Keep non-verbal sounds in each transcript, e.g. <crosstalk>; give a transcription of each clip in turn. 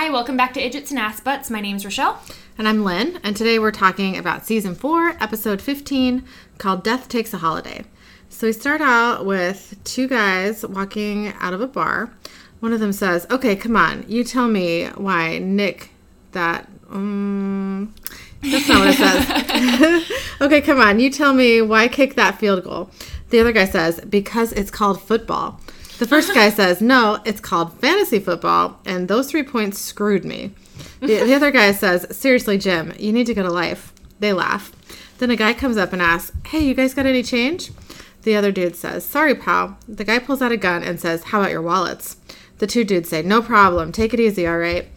Hi, welcome back to Idgits and Ass Butts. My name's Rochelle. And I'm Lynn, and today we're talking about season four, episode 15, called Death Takes a Holiday. So we start out with two guys walking out of a bar. One of them says, Okay, come on, you tell me why Nick, that, um, that's not what it says. <laughs> okay, come on, you tell me why kick that field goal. The other guy says, Because it's called football. The first <laughs> guy says, No, it's called fantasy football, and those three points screwed me. The, the other guy says, Seriously, Jim, you need to go to life. They laugh. Then a guy comes up and asks, Hey, you guys got any change? The other dude says, Sorry, pal. The guy pulls out a gun and says, How about your wallets? The two dudes say, No problem. Take it easy, all right?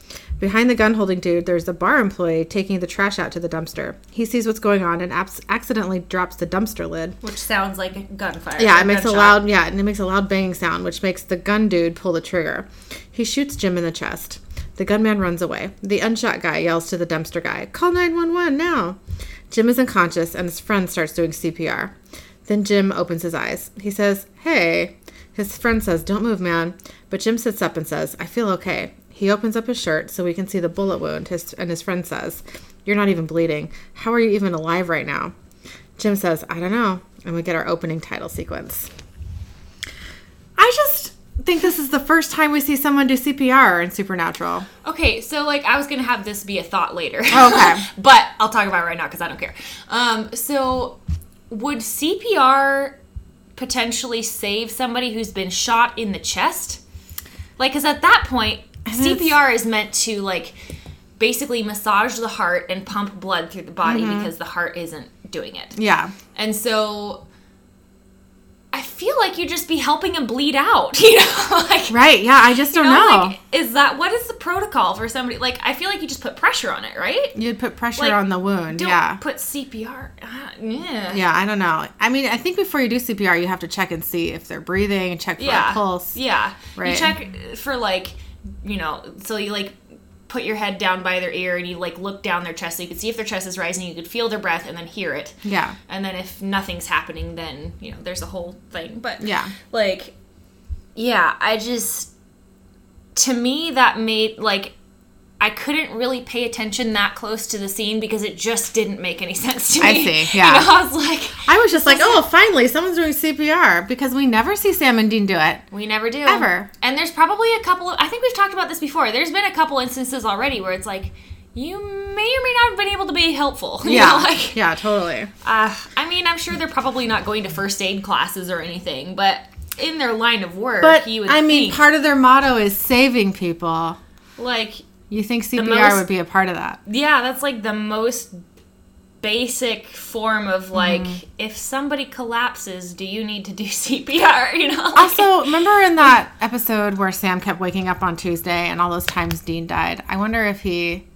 Behind the gun holding dude, there's a bar employee taking the trash out to the dumpster. He sees what's going on and abs- accidentally drops the dumpster lid. Which sounds like a gunfire. Yeah, it makes a loud yeah, and it makes a loud banging sound, which makes the gun dude pull the trigger. He shoots Jim in the chest. The gunman runs away. The unshot guy yells to the dumpster guy, "Call 911 now!" Jim is unconscious, and his friend starts doing CPR. Then Jim opens his eyes. He says, "Hey." His friend says, "Don't move, man." But Jim sits up and says, "I feel okay." He opens up his shirt so we can see the bullet wound. His and his friend says, "You're not even bleeding. How are you even alive right now?" Jim says, I don't know. And we get our opening title sequence. I just think this is the first time we see someone do CPR in Supernatural. Okay, so like I was gonna have this be a thought later. Okay. <laughs> but I'll talk about it right now because I don't care. Um, so would CPR potentially save somebody who's been shot in the chest? Like, because at that point, CPR is meant to like basically massage the heart and pump blood through the body Mm-hmm. because the heart isn't doing it. Yeah. And so I feel like you'd just be helping him bleed out, <laughs> you know? <laughs> like Right. Yeah. I just don't you know. Like, is that what is the protocol for somebody? Like, I feel like you just put pressure on it, right? You'd put pressure Like, on the wound. Yeah. put CPR. Uh, yeah. Yeah. I don't know. I mean, I think before you do CPR, you have to check and see if they're breathing, and check for Yeah. a pulse. Yeah. Right. You check for like, you know, so you like put your head down by their ear and you like look down their chest so you could see if their chest is rising. You could feel their breath and then hear it. Yeah. And then if nothing's happening, then you know there's a whole thing. But Yeah. like, yeah, I just to me that made like I couldn't really pay attention that close to the scene because it just didn't make any <laughs> sense to me. I see, yeah. You know, I was like, I was just like, oh, finally, someone's doing CPR because we never see Sam and Dean do it. we never do Ever. And there's probably a couple of I think we've talked about this before. There's been a couple instances already where it's like you may or may not have been able to be helpful. <laughs> Yeah. know, like yeah. Totally. Uh, I mean, I'm sure they're probably not going to first aid classes or anything, but in their line of work, But I mean, think, part of their motto is saving people. like, You think CPR most- would be a part of that? yeah, that's like the most basic form of like, Mm-hmm. if somebody collapses, do you need to do <laughs> CPR? You know, like, Also, remember in that episode where Sam kept waking up on Tuesday and all those times Dean died? I wonder if he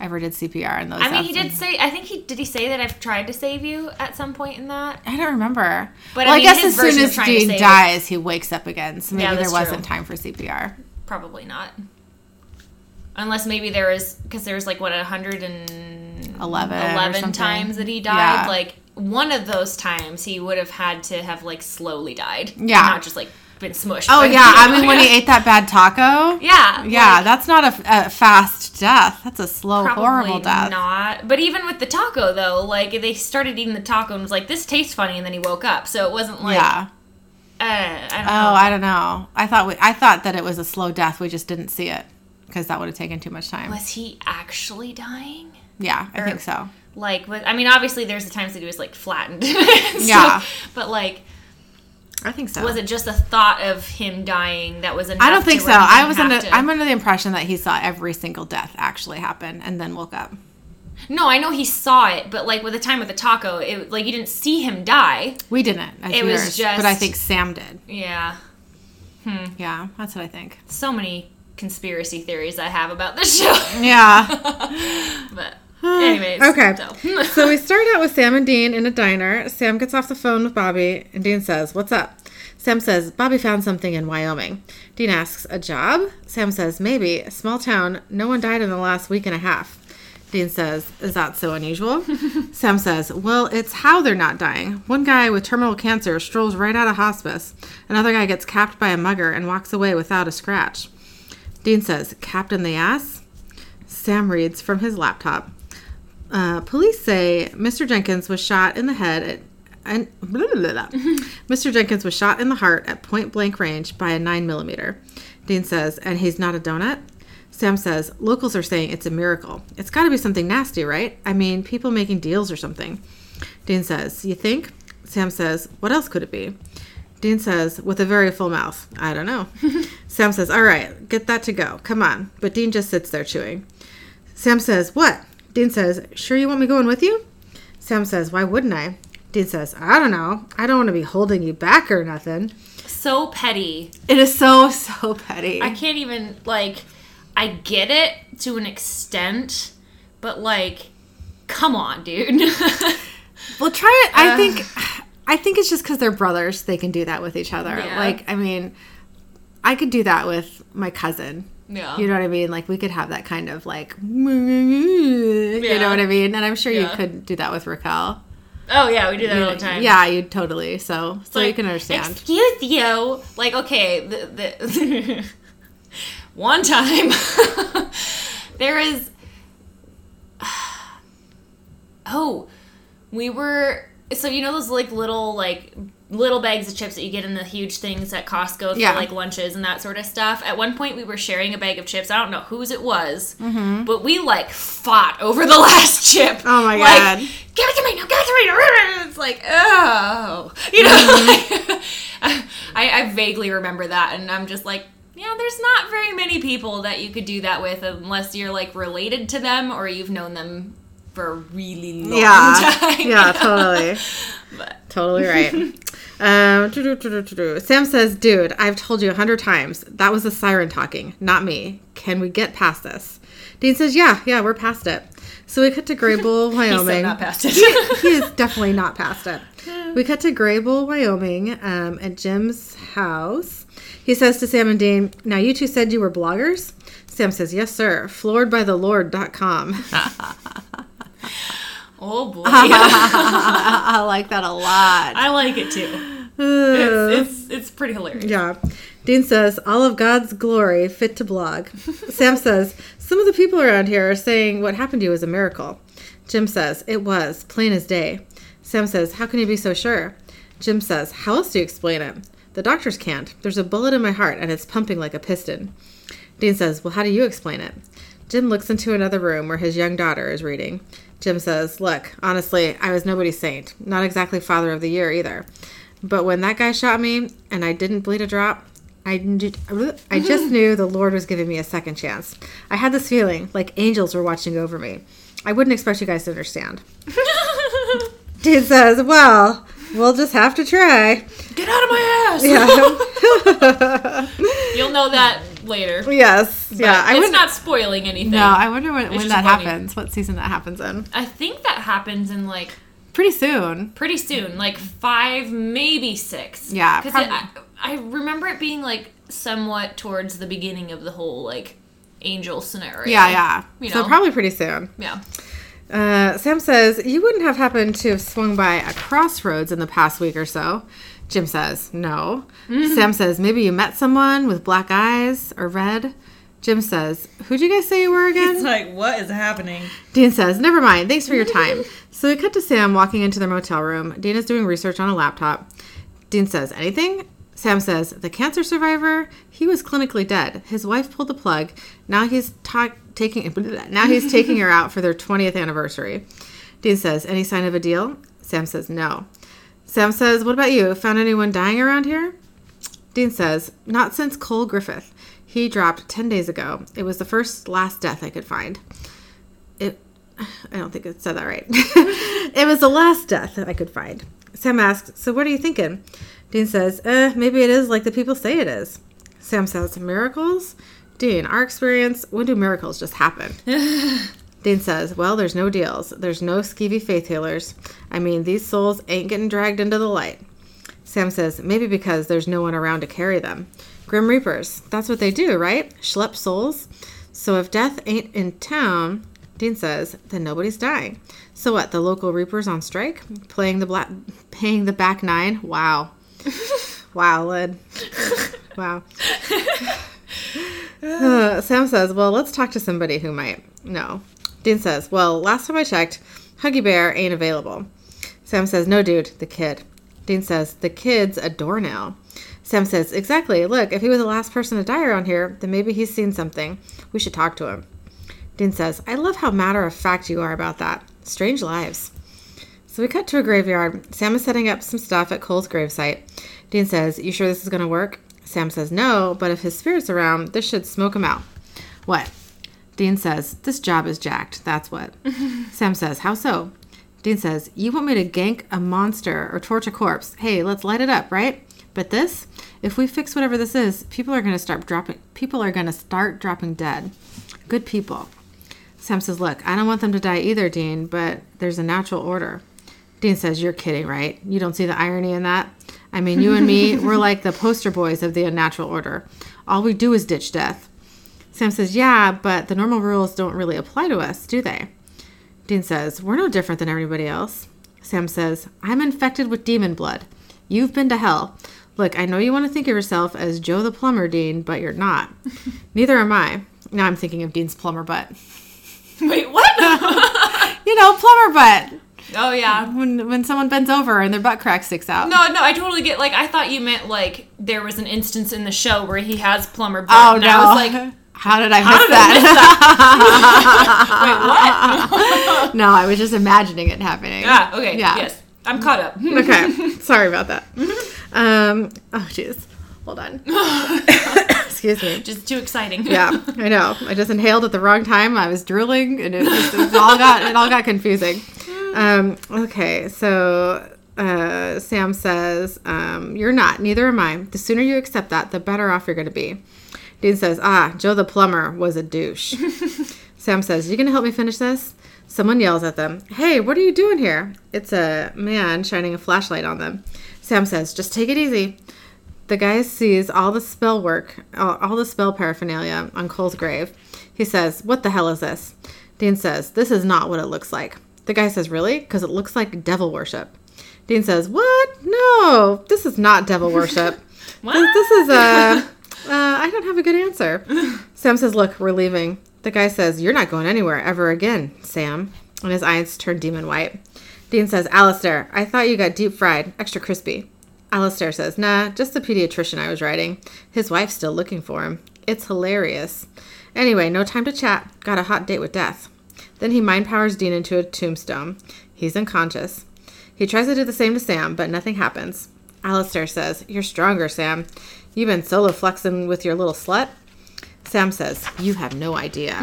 ever did CPR in those. I mean, he did say. I think he did. He say that I've tried to save you at some point in that. I don't remember. But, well, I I, guess as soon as Dean dies, he wakes up again. So maybe Yeah, there wasn't true. time for CPR. Probably not. Unless maybe there was because there was like what a hundred and 11 or 11 something. times that he died. Yeah. Like one of those times he would have had to have like slowly died. Yeah. Not just like been smushed. Oh yeah, <laughs> I mean when he ate that bad taco. Yeah. Yeah, like, that's not a, a fast death. That's a slow, horrible death. Not. But even with the taco though, like they started eating the taco and was like, this tastes funny, and then he woke up. So it wasn't like. yeah. Uh, I don't Oh, know. I don't know. I thought we, I thought that it was a slow death. We just didn't see it because that would have taken too much time. Was he actually dying? Yeah, I Or- think so. Like, with, I mean, obviously there's the times that he was like flattened. <laughs> Yeah. But like, I think so. was it just a thought of him dying that was enough? I don't think so. I was under to- I'm under the impression that he saw every single death actually happen and then woke up. No, I know he saw it, but like with the time with the taco, it like you didn't see him die. We didn't. It was just- but I think Sam did. Yeah. Hmm. Yeah, that's what I think. So many conspiracy theories I have about this show. <laughs> Yeah. but <sighs> hmm. anyways. okay. So. <laughs> so we start out with Sam and Dean in a diner. Sam gets off the phone with Bobby, and Dean says, What's up? Sam says, Bobby found something in Wyoming. Dean asks, A job? Sam says, Maybe. a Small town. No one died in the last week and a half. Dean says, Is that so unusual? <laughs> Sam says, Well, it's how they're not dying. One guy with terminal cancer strolls right out of hospice. Another guy gets capped by a mugger and walks away without a scratch. Dean says, Captain in the ass? Sam reads from his laptop. Uh, police say Mr. Jenkins was shot in the head at, and blah, blah, blah. <laughs> Mr. Jenkins was shot in the heart at point blank range by a nine millimeter. Dean says, and he's not a donut. Sam says, locals are saying it's a miracle. It's got to be something nasty, right? I mean, people making deals or something. Dean says, you think? Sam says, what else could it be? Dean says, with a very full mouth, I don't know. <laughs> Sam says, all right, get that to go. Come on. But Dean just sits there chewing. Sam says, what? Dean says, sure you want me going with you? Sam says, why wouldn't I? Dean says, I don't know. I don't want to be holding you back or nothing. So petty. It is so, so petty. I can't even like I get it to an extent, but like come on, dude. <laughs> Well, try it. I think, I think it's just because they're brothers. They can do that with each other. Yeah. Like, I mean, I could do that with my cousin. yeah. You know what I mean? Like we could have that kind of like, <laughs> you know what I mean? And I'm sure you could do that with Raquel. oh yeah, we do that all the time. Yeah, you totally. So, so you can understand. Excuse you. Like, okay, the, the <laughs> one time <laughs> there is. <sighs> Oh, we were. So you know those like little like little bags of chips that you get in the huge things at Costco for Yeah. like lunches and that sort of stuff. At one point, we were sharing a bag of chips. I don't know whose it was, Mm-hmm. but we like fought over the <laughs> last chip. Oh my Like, God. Give it to me! No, give it to me! It's like, oh, <laughs> you know. Mm-hmm. <laughs> like, I, I vaguely remember that, and I'm just like, yeah, there's not very many people that you could do that with unless you're like related to them or you've known them for a really long Yeah, time. yeah, totally, <laughs> But totally right. Um. Sam says, "Dude, I've told you a hundred times that was a siren talking, not me. Can we get past this?" Dean says, "Yeah, yeah, we're past it." So we cut to Greybull, <laughs> he's Wyoming. not past it. <laughs> he is definitely not past it. We cut to Greybull, Wyoming, um, at Jim's house. He says to Sam and Dean, Now you two said you were bloggers? Sam says, Yes, sir. Flooredbythelord.com. <laughs> oh boy, <laughs> I like that a lot. I like it too. <sighs> It's, it's it's pretty hilarious. yeah. Dean says, All of God's glory fit to blog. <laughs> Sam says, Some of the people around here are saying what happened to you is a miracle. Jim says, It was, plain as day. Sam says, How can you be so sure? Jim says, How else do you explain it? The doctors can't. There's a bullet in my heart and it's pumping like a piston. Dean says, Well, how do you explain it? Jim looks into another room where his young daughter is reading. Jim says, Look, honestly, I was nobody's saint. Not exactly father of the year either. But when that guy shot me and I didn't bleed a drop, I, I just <laughs> knew the Lord was giving me a second chance. I had this feeling like angels were watching over me. I wouldn't expect you guys to understand. <laughs> Dean says, Well, we'll just have to try. Get out of my ass! Yeah. <laughs> You'll know that later. yes. Yeah. I it's wouldn't. spoiling anything. no, I wonder when, when that funny. happens. What season that happens in? I think that happens in like Pretty soon. pretty soon, like five, maybe six. Yeah, because I, I remember it being like somewhat towards the beginning of the whole like angel scenario. Yeah, yeah. You know? So probably pretty soon. yeah. Uh, Sam says, You wouldn't have happened to have swung by a crossroads in the past week or so. Jim says, No. Sam says, Maybe you met someone with black eyes or red. Jim says, Who'd you guys say you were again? It's like, what is happening? Dean says, Never mind. Thanks for your time. <laughs> so we cut to Sam walking into their motel room. Dean is doing research on a laptop. Dean says, Anything? Sam says, The cancer survivor, he was clinically dead. His wife pulled the plug. Now he's ta- taking <laughs> now he's taking her out for their 20th anniversary. Dean says, Any sign of a deal? Sam says, No. Sam says, What about you? Found anyone dying around here? Dean says, Not since Cole Griffith. He dropped 10 days ago. It was the first last death I could find. It I don't think it said that right. <laughs> it was the last death that I could find. Sam asks, So what are you thinking? Dean says, eh, maybe it is like the people say it is. Sam says, Miracles? Dean, our experience, when do miracles just happen? <laughs> Dean says, Well, there's no deals. There's no skeevy faith healers. I mean, these souls ain't getting dragged into the light. Sam says, Maybe because there's no one around to carry them. Grim Reapers, that's what they do, right? Schlep souls. So if death ain't in town, Dean says, then nobody's dying. So what? The local Reapers on strike, playing the black, paying the back nine. Wow, <laughs> wow, Lid. Wow. <laughs> Uh, Sam says, Well, let's talk to somebody who might. No. Dean says, Well, last time I checked, Huggy Bear ain't available. Sam says, No, dude, the kid. Dean says, The kid's a doornail. Sam says, Exactly. Look, if he was the last person to die around here, then maybe he's seen something. We should talk to him. Dean says, I love how matter of fact you are about that. Strange lives. So we cut to a graveyard. Sam is setting up some stuff at Cole's gravesite. Dean says, You sure this is going to work? Sam says, No, but if his spirit's around, this should smoke him out. What? Dean says, This job is jacked. That's what. <laughs> Sam says, How so? Dean says, You want me to gank a monster or torch a corpse? Hey, let's light it up, right? But this, if we fix whatever this is, people are going to start dropping. People are going to start dropping dead. Good people. Sam says, Look, I don't want them to die either, Dean, but there's a natural order. Dean says, You're kidding, right? You don't see the irony in that? I mean, you and me, <laughs> we're like the poster boys of the unnatural order. All we do is ditch death. Sam says, Yeah, but the normal rules don't really apply to us, do they? Dean says, We're no different than everybody else. Sam says, I'm infected with demon blood. You've been to hell. Look, I know you want to think of yourself as Joe the plumber, Dean, but you're not. <laughs> Neither am I. Now I'm thinking of Dean's plumber butt. <laughs> Wait, what? <laughs> You know, plumber butt. oh yeah. When when someone bends over and their butt crack sticks out. No, no, I totally get. Like, I thought you meant like there was an instance in the show where he has plumber butt. Oh and no! I was like, how did I miss did that? I miss that? <laughs> Wait, what? <laughs> no, I was just imagining it happening. ah, okay. Yeah. Yes, I'm caught up. <laughs> Okay. Sorry about that. Um. Oh, jeez. Hold on. Excuse me. Just too exciting. Yeah, I know. I just inhaled at the wrong time. I was drooling, and it, just, it all got it all got confusing. Um. Okay. So. Uh, Sam says, um, "You're not. Neither am I. The sooner you accept that, the better off you're going to be." Dean says, "Ah, Joe the plumber was a douche." <laughs> Sam says, "You gonna help me finish this?" Someone yells at them, "Hey, what are you doing here?" It's a man shining a flashlight on them. Sam says, "Just take it easy." The guy sees all the spell work, all, the spell paraphernalia on Cole's grave. He says, "What the hell is this?" Dean says, "This is not what it looks like." The guy says, "Really?" Because it looks like devil worship. Dean says, "What? No, this is not devil worship. <laughs> What? This, this is a. <laughs> Uh, I don't have a good answer." <laughs> Sam says, "Look, we're leaving." The guy says, "You're not going anywhere ever again, Sam." And his eyes turn demon white. Dean says, "Alistair, I thought you got deep fried, extra crispy." Alistair says, "Nah, just the pediatrician I was writing. His wife's still looking for him. It's hilarious." Anyway, no time to chat. Got a hot date with death. Then he mind powers Dean into a tombstone. He's unconscious. He tries to do the same to Sam, but nothing happens. Alistair says, You're stronger, Sam. You've been solo flexing with your little slut? Sam says, You have no idea.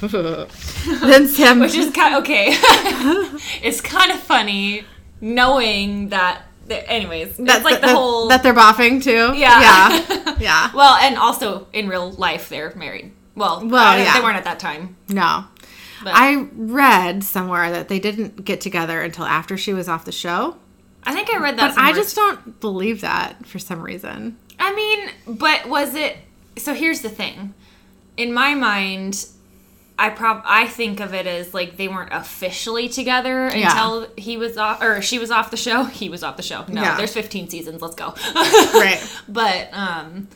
<laughs> then Sam. Which is kind of okay. <laughs> it's kind of funny knowing that. anyways, that- it's like the that- whole. That they're boffing too? Yeah. Yeah. <laughs> Yeah. well, and also in real life, they're married. Well, Well, yeah. they weren't at that time. No. But- I read somewhere that they didn't get together until after she was off the show. I think I read that. But I just don't believe that for some reason. I mean, but was it? So here's the thing. In my mind, I prob I think of it as like they weren't officially together Yeah. until he was off or she was off the show. <laughs> He was off the show. No, Yeah. there's 15 seasons. Let's go. <laughs> Right. But um,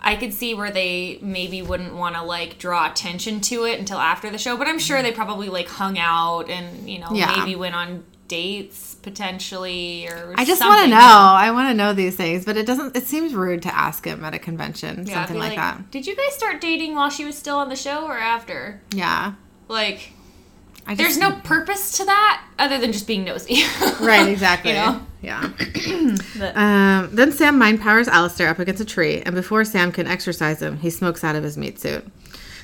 I could see where they maybe wouldn't want to like draw attention to it until after the show. But I'm sure they probably like hung out and you know Yeah. maybe went on dates potentially or. I just want to know. I want to know these things, but it doesn't. It seems rude to ask him at a convention, Yeah, something be like, that. Did you guys start dating while she was still on the show or after? Yeah. Like, I there's no purpose to that other than just being nosy. <laughs> right. Exactly. you know? Yeah. <clears throat> But- Um, then Sam mind powers Alistair up against a tree, and before Sam can exorcise him, he smokes out of his meat suit.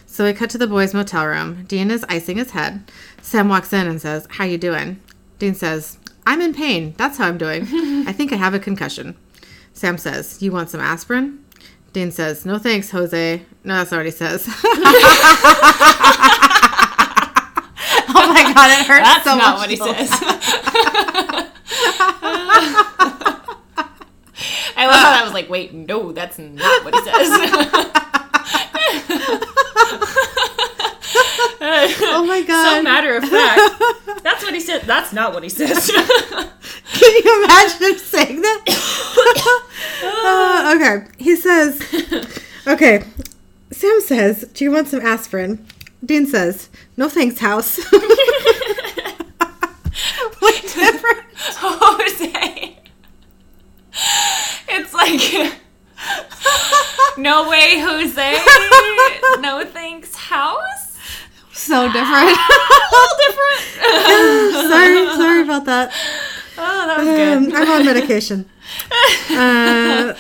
So we cut to the boys' motel room. Dean is icing his head. Sam walks in and says, "How you doing?" Dean says, "I'm in pain. That's how I'm doing. <laughs> I think I have a concussion." Sam says, "You want some aspirin?" Dean says, "No thanks, Jose." No, that's he says. <laughs> oh my god, it hurts That's so not much. what he <laughs> says. I love how that was like, wait, no, that's not what he says. Oh my god. so matter of fact. That's what he said. That's not what he says. <laughs> Can you imagine him saying that? <laughs> Uh, okay. He says, okay. Sam says, Do you want some aspirin? Dean says, "No thanks, house." <laughs> what different? Jose. It's like no way, Jose. No thanks, house. So different. <laughs> <laughs> A little different. sorry, <laughs> sorry about that. Oh, that was good. Um, I'm on medication. Uh,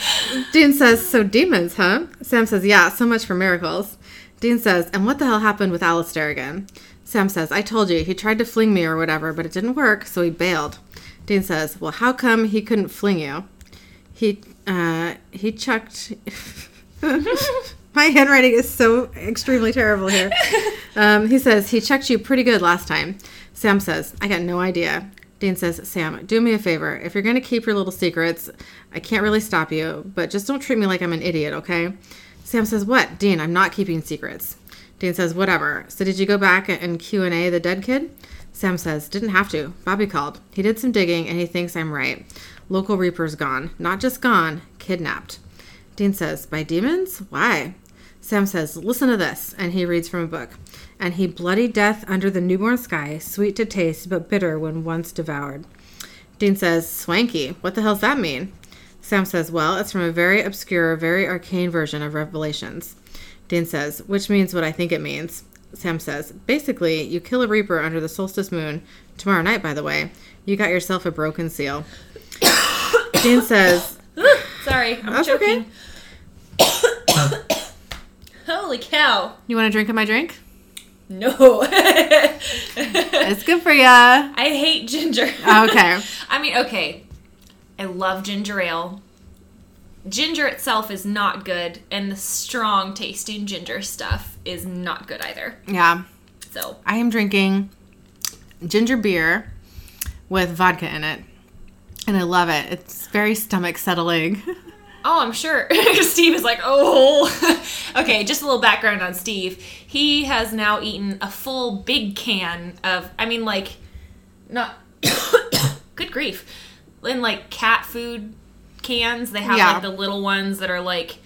Dean says, "So demons, huh?" Sam says, "Yeah, so much for miracles." Dean says, "And what the hell happened with Alistair again?" Sam says, "I told you he tried to fling me or whatever, but it didn't work, so he bailed." Dean says, "Well, how come he couldn't fling you?" He uh, he chucked. My handwriting is so extremely terrible here. <laughs> Um, he says he checked you pretty good last time. Sam says, "I got no idea." Dean says, Sam, do me a favor. If you're going to keep your little secrets, I can't really stop you, but just don't treat me like I'm an idiot, okay? Sam says, What? Dean, I'm not keeping secrets. Dean says, Whatever. So did you go back and Q&A the dead kid? Sam says, Didn't have to. Bobby called. He did some digging and he thinks I'm right. Local Reaper's gone. Not just gone, kidnapped. Dean says, By demons? Why? Sam says, Listen to this. And he reads from a book. And he bloody death under the newborn sky, sweet to taste, but bitter when once devoured. Dean says, Swanky. What the hell's that mean? Sam says, Well, it's from a very obscure, very arcane version of Revelations. Dean says, Which means what I think it means. Sam says, Basically, you kill a reaper under the solstice moon, tomorrow night, by the way, you got yourself a broken seal. <coughs> Dean says, <coughs> Sorry, I'm That's okay. <coughs> Holy cow. You want to drink of my drink? No. It's good for ya. I hate ginger. Oh, okay. <laughs> I mean, okay. I love ginger ale. Ginger itself is not good, and the strong tasting ginger stuff is not good either. Yeah. So, I am drinking ginger beer with vodka in it. And I love it. It's very stomach settling. <laughs> oh, I'm sure. <laughs> Steve is like, oh. Okay, just a little background on Steve. He has now eaten a full big can of, I mean, like, not, <coughs> good grief. In like cat food cans, they have Yeah. like the little ones that are like,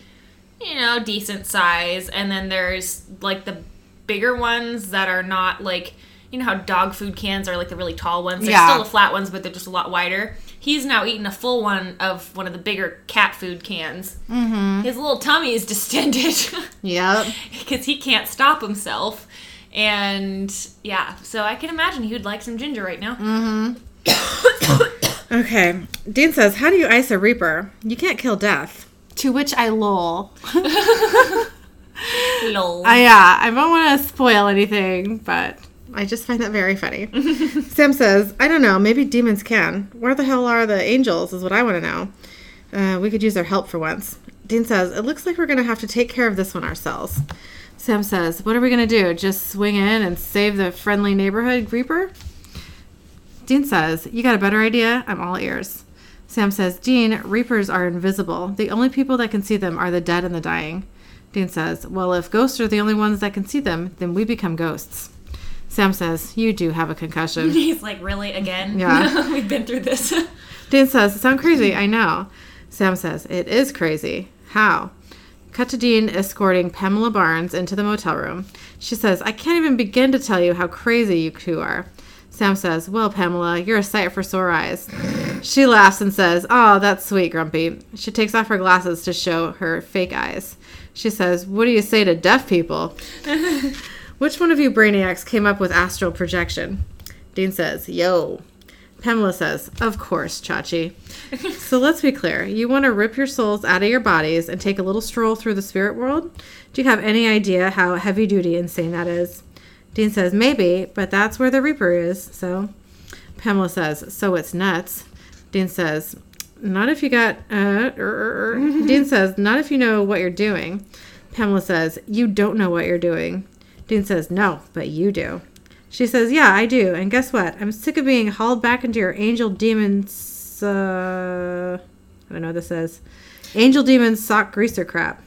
you know, decent size. And then there's like the bigger ones that are not like, you know how dog food cans are like the really tall ones? They're Yeah. still the flat ones, but they're just a lot wider. He's now eaten a full one of one of the bigger cat food cans. Mm-hmm. His little tummy is distended <laughs> yep. because he can't stop himself. And yeah, so I can imagine he would like some ginger right now. <coughs> Okay. Dean says, How do you ice a reaper? You can't kill death. To which I lol. <laughs> Lol. I, yeah, I don't want to spoil anything, but I just find that very funny. <laughs> Sam says, I don't know, maybe demons can. Where the hell are the angels, is what I want to know. Uh, we could use their help for once. Dean says, It looks like we're going to have to take care of this one ourselves. Sam says, What are we going to do? Just swing in and save the friendly neighborhood Reaper? Dean says, You got a better idea? I'm all ears. Sam says, Dean, Reapers are invisible. The only people that can see them are the dead and the dying. Dean says, Well, if ghosts are the only ones that can see them, then we become ghosts. Sam says, You do have a concussion. <laughs> He's like, really again? Yeah. <laughs> We've been through this. <laughs> Dean says, Sound crazy, I know. Sam says, It is crazy. How? Cut to Dean escorting Pamela Barnes into the motel room. She says, I can't even begin to tell you how crazy you two are. Sam says, Well, Pamela, you're a sight for sore eyes. She laughs and says, Oh, that's sweet, Grumpy. She takes off her glasses to show her fake eyes. She says, What do you say to deaf people? Which one of you brainiacs came up with astral projection? Dean says, Yo. Pamela says, Of course, Chachi. <laughs> so let's be clear. You want to rip your souls out of your bodies and take a little stroll through the spirit world? Do you have any idea how heavy duty insane that is? Dean says, Maybe, but that's where the Reaper is, so. Pamela says, So it's nuts. Dean says, Not if you got. Uh, er, er, er." Dean says, Not if you know what you're doing. Pamela says, You don't know what you're doing. Dean says, No, but you do. She says, Yeah, I do. And guess what? I'm sick of being hauled back into your angel demons. Uh, I don't know what this says. Angel demon sock greaser crap.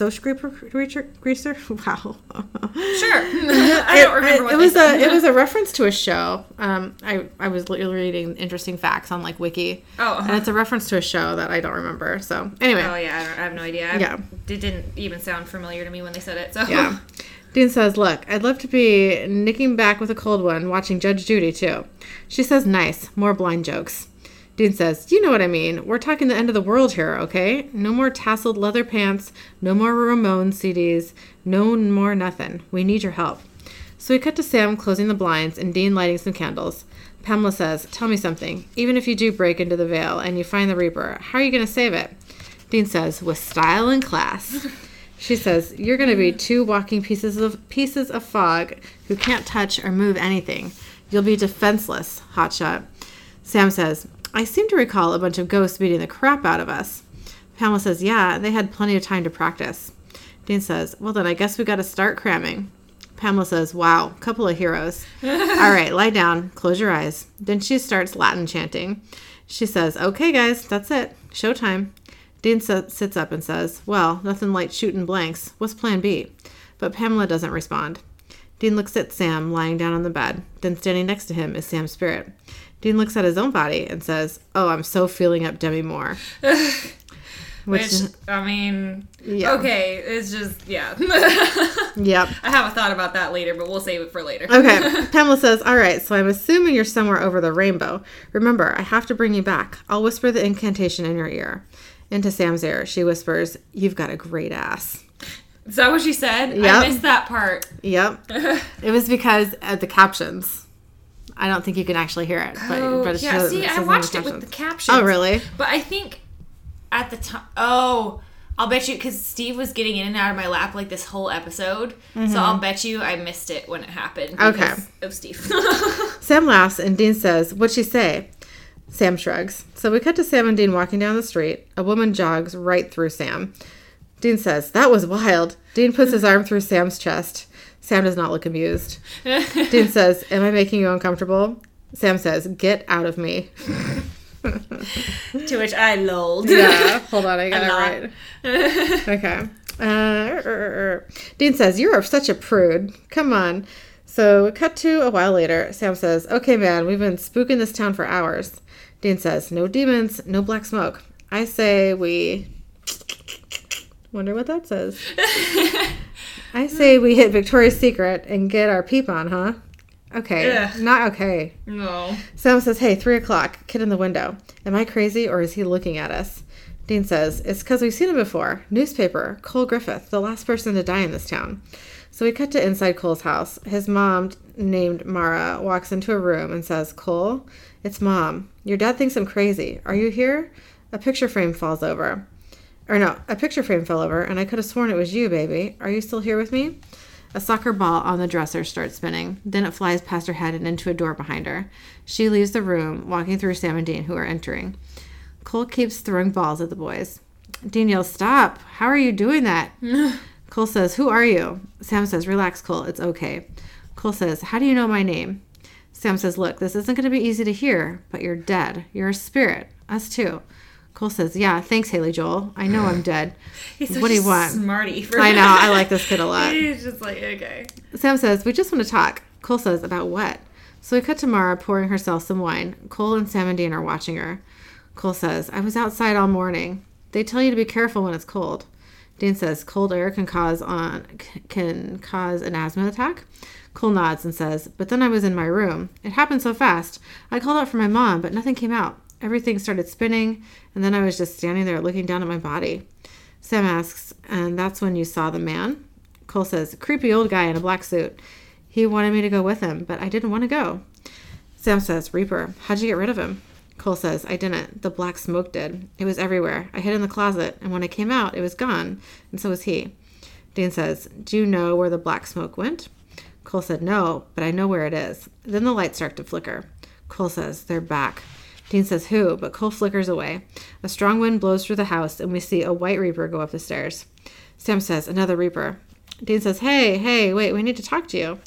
So greaser? Greaser? <laughs> Wow. sure. <laughs> <laughs> I don't remember what it was a it was a reference to a show. Um, I I was reading interesting facts on like Wiki, Oh, and uh-huh. it's a reference to a show that I don't remember. So anyway, Oh yeah, I, don't, I have no idea. I, Yeah. It didn't even sound familiar to me when they said it. So yeah. Dean says, Look, I'd love to be nicking back with a cold one, watching Judge Judy, too. She says, Nice. More blind jokes. Dean says, You know what I mean. We're talking the end of the world here, okay? No more tasseled leather pants, no more Ramones CDs, no more nothing. We need your help. So we cut to Sam closing the blinds and Dean lighting some candles. Pamela says, Tell me something. Even if you do break into the veil and you find the Reaper, how are you going to save it? Dean says, With style and class. <laughs> She says, You're going to be two walking pieces of pieces of fog who can't touch or move anything. You'll be defenseless, hotshot. Sam says, I seem to recall a bunch of ghosts beating the crap out of us. Pamela says, Yeah, they had plenty of time to practice. Dean says, Well, then I guess we got to start cramming. Pamela says, Wow, couple of heroes. <laughs> All right, lie down, close your eyes. Then she starts Latin chanting. She says, Okay, guys, that's it. Showtime. Dean sits up and says, Well, nothing like shooting blanks. What's plan B? But Pamela doesn't respond. Dean looks at Sam lying down on the bed. Then standing next to him is Sam's spirit. Dean looks at his own body and says, Oh, I'm so feeling up Demi Moore. <sighs> Which, I mean, Yeah. okay, it's just, yeah. <laughs> Yep. I have a thought about that later, but we'll save it for later. Okay. <laughs> Pamela says, All right, so I'm assuming you're somewhere over the rainbow. Remember, I have to bring you back. I'll whisper the incantation in your ear. Into Sam's ear, she whispers, You've got a great ass. Is that what she said? Yep. I missed that part. Yep. <laughs> it was because of the captions. I don't think you can actually hear it, but, Oh, but yeah, see, I watched it with the captions. Oh, really? But I think at the time, oh, I'll bet you because Steve was getting in and out of my lap like this whole episode, so I'll bet you I missed it when it happened. Mm-hmm. Okay. Of Steve. <laughs> Sam laughs and Dean says, What'd she say? Sam shrugs. So we cut to Sam and Dean walking down the street. A woman jogs right through Sam. Dean says, That was wild. Dean puts his arm through Sam's chest. Sam does not look amused. <laughs> Dean says, Am I making you uncomfortable? Sam says, Get out of me. to which I lolled. Yeah, hold on, I got it right. Okay. Uh, er, er, er. Dean says, You're such a prude. Come on. So, cut to a while later. Sam says, Okay, man, we've been spooking this town for hours. Dean says, No demons, no black smoke. I say we. Wonder what that says. <laughs> I say we hit Victoria's Secret and get our peep on, huh? Okay. Ugh. Not okay. No. Sam says, Hey, three o'clock, kid in the window. Am I crazy or is he looking at us? Dean says, It's because we've seen him before. Newspaper, Cole Griffith, the last person to die in this town. So we cut to inside Cole's house. His mom, named Mara, walks into a room and says, Cole, it's mom. Your dad thinks I'm crazy. Are you here? A picture frame falls over. Or no, a picture frame fell over, and I could have sworn it was you, baby. Are you still here with me? A soccer ball on the dresser starts spinning. Then it flies past her head and into a door behind her. She leaves the room, walking through Sam and Dean, who are entering. Cole keeps throwing balls at the boys. Dean yells, Stop! How are you doing that? <laughs> Cole says, Who are you? Sam says, Relax, Cole. It's okay. Cole says, How do you know my name? Sam says, Look, this isn't going to be easy to hear, but you're dead. You're a spirit. Us too. Cole says, Yeah, thanks, Haley Joel. I know I'm dead. <laughs> He's What do you want? Smarty. I know. I like this kid a <laughs> lot. He's just like, okay. Sam says, We just want to talk. Cole says, About what? So we cut to Mara pouring herself some wine. Cole and Sam and Dean are watching her. Cole says, I was outside all morning. They tell you to be careful when it's cold. Dean says, Cold air can cause on can cause an asthma attack. Cole nods and says, But then I was in my room. It happened so fast. I called out for my mom, but nothing came out. Everything started spinning, and then I was just standing there looking down at my body. Sam asks, And that's when you saw the man? Cole says, Creepy old guy in a black suit. He wanted me to go with him, but I didn't want to go. Sam says, Reaper, how'd you get rid of him? Cole says, I didn't. The black smoke did. It was everywhere. I hid in the closet, and when I came out, it was gone, and so was he. Dean says, Do you know where the black smoke went? Cole said, No, but I know where it is. Then the lights start to flicker. Cole says, They're back. Dean says, Who? But Cole flickers away. A strong wind blows through the house, and we see a white reaper go up the stairs. Sam says, Another reaper. Dean says, Hey, hey, wait, we need to talk to you.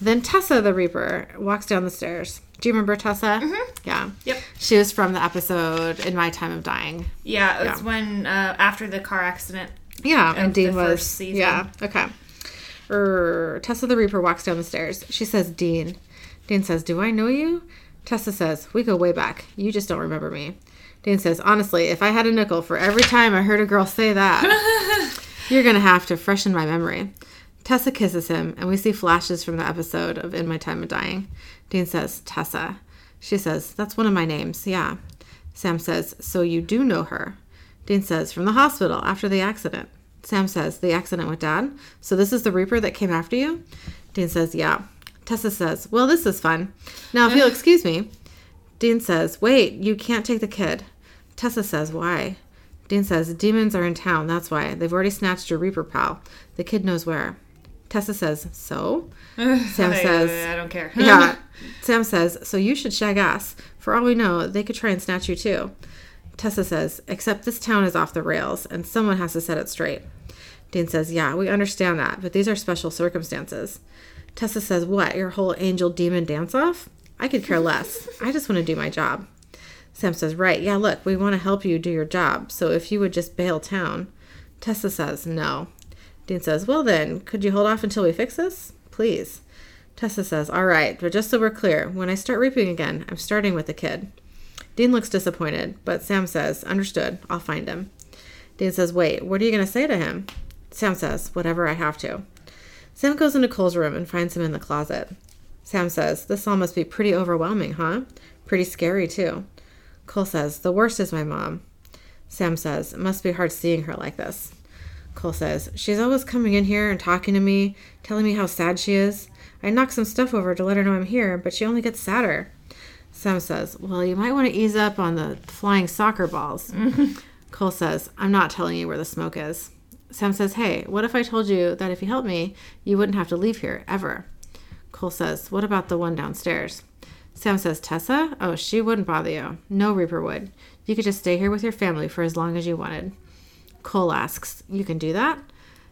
Then Tessa the Reaper walks down the stairs. Do you remember Tessa? Mm-hmm. Yeah. Yep. She was from the episode In My Time of Dying. Yeah, it's Yeah. when uh, after the car accident. Yeah, and Dean the was. first season. Yeah, okay. Er, Tessa the Reaper walks down the stairs. She says, Dean. Dean says, Do I know you? Tessa says, We go way back. You just don't remember me. Dean says, Honestly, if I had a nickel for every time I heard a girl say that, <laughs> you're going to have to freshen my memory. Tessa kisses him, and we see flashes from the episode of In My Time of Dying. Dean says, Tessa. She says, That's one of my names, yeah. Sam says, So you do know her. Dean says, From the hospital after the accident. Sam says, The accident with Dad? So this is the Reaper that came after you? Dean says, Yeah. Tessa says, Well, this is fun. Now, if you'll uh-huh. excuse me. Dean says, Wait, you can't take the kid. Tessa says, Why? Dean says, Demons are in town, that's why. They've already snatched your Reaper pal. The kid knows where. Tessa says, So? <laughs> Sam I- says, I don't care. <laughs> yeah. <laughs> Sam says, so you should shag ass. For all we know, they could try and snatch you too. Tessa says, except this town is off the rails and someone has to set it straight. Dean says, yeah, we understand that, but these are special circumstances. Tessa says, what, your whole angel demon dance off? I could care less. I just want to do my job. Sam says, right, yeah, look, we want to help you do your job, so if you would just bail town. Tessa says, no. Dean says, well then, could you hold off until we fix this? Please. Tessa says, All right, but just so we're clear, when I start reaping again, I'm starting with the kid. Dean looks disappointed, but Sam says, Understood, I'll find him. Dean says, Wait, what are you going to say to him? Sam says, Whatever I have to. Sam goes into Cole's room and finds him in the closet. Sam says, This all must be pretty overwhelming, huh? Pretty scary, too. Cole says, The worst is my mom. Sam says, It must be hard seeing her like this. Cole says, She's always coming in here and talking to me, telling me how sad she is. I knock some stuff over to let her know I'm here, but she only gets sadder. Sam says, Well, you might want to ease up on the flying soccer balls. <laughs> Cole says, I'm not telling you where the smoke is. Sam says, Hey, what if I told you that if you helped me, you wouldn't have to leave here ever? Cole says, What about the one downstairs? Sam says, Tessa? Oh, she wouldn't bother you. No Reaper would. You could just stay here with your family for as long as you wanted. Cole asks, You can do that?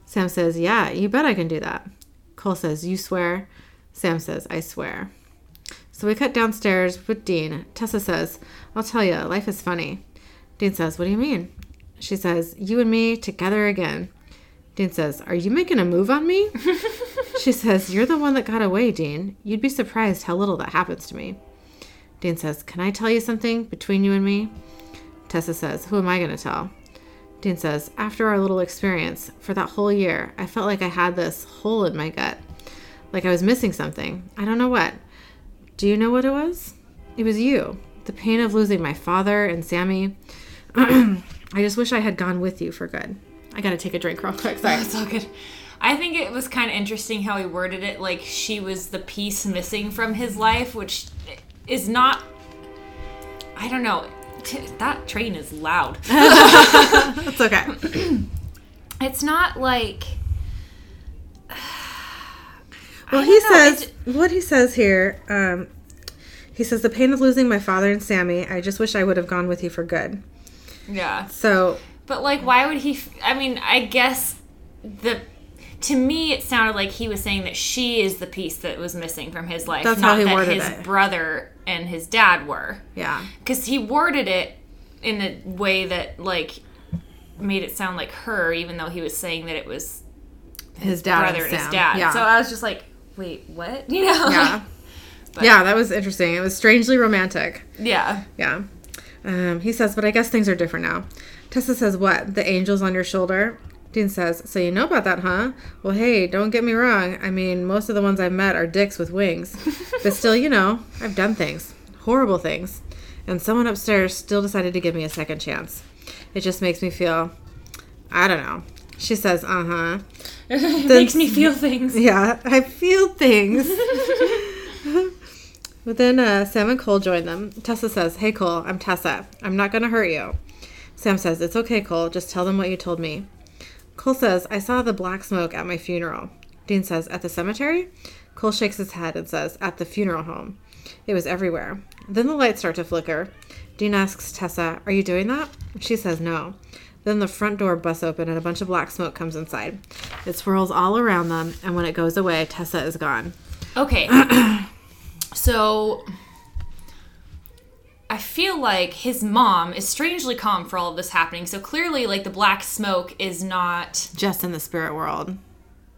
Sam says, Yeah, you bet I can do that. Cole says, You swear? Sam says, I swear. So we cut downstairs with Dean. Tessa says, I'll tell you, life is funny. Dean says, What do you mean? She says, You and me together again. Dean says, Are you making a move on me? <laughs> she says, You're the one that got away, Dean. You'd be surprised how little that happens to me. Dean says, Can I tell you something between you and me? Tessa says, Who am I going to tell? Dean says, After our little experience, for that whole year, I felt like I had this hole in my gut. Like I was missing something. I don't know what. Do you know what it was? It was you. The pain of losing my father and Sammy. <clears throat> I just wish I had gone with you for good. I gotta take a drink real quick. Sorry. That's all good. I think it was kind of interesting how he worded it like she was the piece missing from his life, which is not. I don't know. T- that train is loud. <laughs> <laughs> It's okay. <clears throat> It's not like. <sighs> Well, he know, says what he says here. Um, he says the pain of losing my father and Sammy. I just wish I would have gone with you for good. Yeah. So But like, why would he? f- I mean, I guess the. To me, it sounded like he was saying that she is the piece that was missing from his life, That's not how he that his it. brother and his dad were. yeah, Because he worded it in a way that like made it sound like her, even though he was saying that it was his dad brother and and his dad. Yeah. So I was just like, wait, what? <laughs> You know? yeah. <laughs> yeah, that was interesting. It was strangely romantic. yeah. Yeah. Um, he says, but I guess things are different now. Tessa says, what? The angel's on your shoulder? Dean says, so you know about that, huh? Well, hey, don't get me wrong. I mean, most of the ones I've met are dicks with wings. <laughs> but still, you know, I've done things. Horrible things. And someone upstairs still decided to give me a second chance. It just makes me feel, I don't know. She says, uh huh. <laughs> It makes me feel things. Yeah, I feel things. <laughs> but then uh, Sam and Cole join them. Tessa says, Hey, Cole, I'm Tessa. I'm not going to hurt you. Sam says, It's okay, Cole. Just tell them what you told me. Cole says, I saw the black smoke at my funeral. Dean says, At the cemetery? Cole shakes his head and says, At the funeral home. It was everywhere. Then the lights start to flicker. Dean asks Tessa, Are you doing that? She says, No. Then the front door busts open and a bunch of black smoke comes inside. It swirls all around them, and when it goes away, Tessa is gone. Okay. <clears throat> so I feel like his mom is strangely calm for all of this happening. So clearly, like the black smoke is not. Just in the spirit world.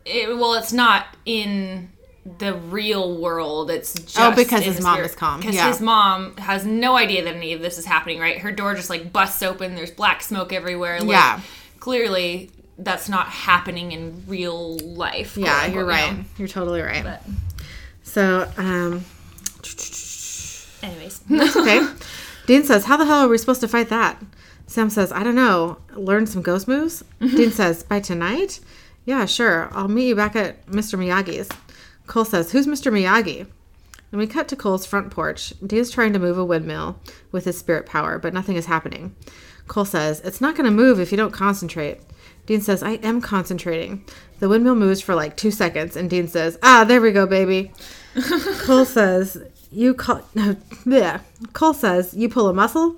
It, well, it's not in the real world. It's just Oh, because his mom spirit- is calm. Because Yeah. his mom has no idea that any of this is happening. Right? Her door just like busts open. There's black smoke everywhere. Like, Yeah. Clearly, that's not happening in real life. Yeah, you're right. know? You're totally right. But So, um, anyways, <laughs> okay. Dean says, How the hell are we supposed to fight that? Sam says, I don't know. Learn some ghost moves? <laughs> Dean says, By tonight? Yeah, sure. I'll meet you back at Mr. Miyagi's. Cole says, Who's Mr. Miyagi? And we cut to Cole's front porch. Dean's trying to move a windmill with his spirit power, but nothing is happening. Cole says, It's not going to move if you don't concentrate. Dean says, I am concentrating. The windmill moves for like two seconds, and Dean says, Ah, there we go, baby. <laughs> Cole says, You call. <laughs> No, bleh. Cole says, You pull a muscle?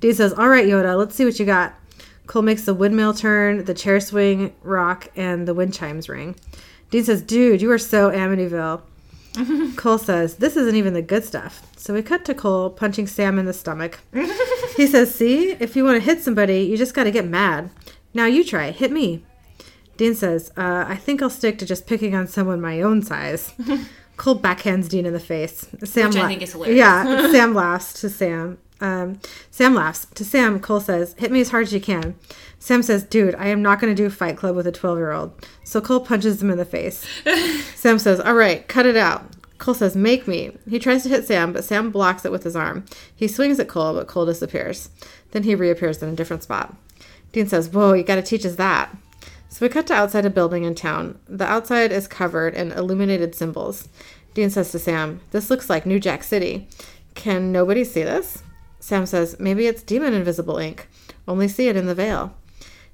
Dean says, All right, Yoda, let's see what you got. Cole makes the windmill turn, the chair swing rock, and the wind chimes ring. Dean says, Dude, you are so Amityville. <laughs> Cole says, This isn't even the good stuff. So we cut to Cole punching Sam in the stomach. <laughs> he says, See, if you want to hit somebody, you just got to get mad. Now you try. Hit me. Dean says, uh, I think I'll stick to just picking on someone my own size. Cole backhands Dean in the face. Sam Which I think is hilarious. Yeah, <laughs> Sam laughs to Sam. Um, Sam laughs. To Sam, Cole says, Hit me as hard as you can. Sam says, Dude, I am not going to do Fight Club with a 12 year old. So Cole punches him in the face. <laughs> Sam says, All right, cut it out. Cole says, Make me. He tries to hit Sam, but Sam blocks it with his arm. He swings at Cole, but Cole disappears. Then he reappears in a different spot. Dean says, Whoa, you got to teach us that. So we cut to outside a building in town. The outside is covered in illuminated symbols. Dean says to Sam, This looks like New Jack City. Can nobody see this? Sam says, Maybe it's demon invisible ink. Only see it in the veil.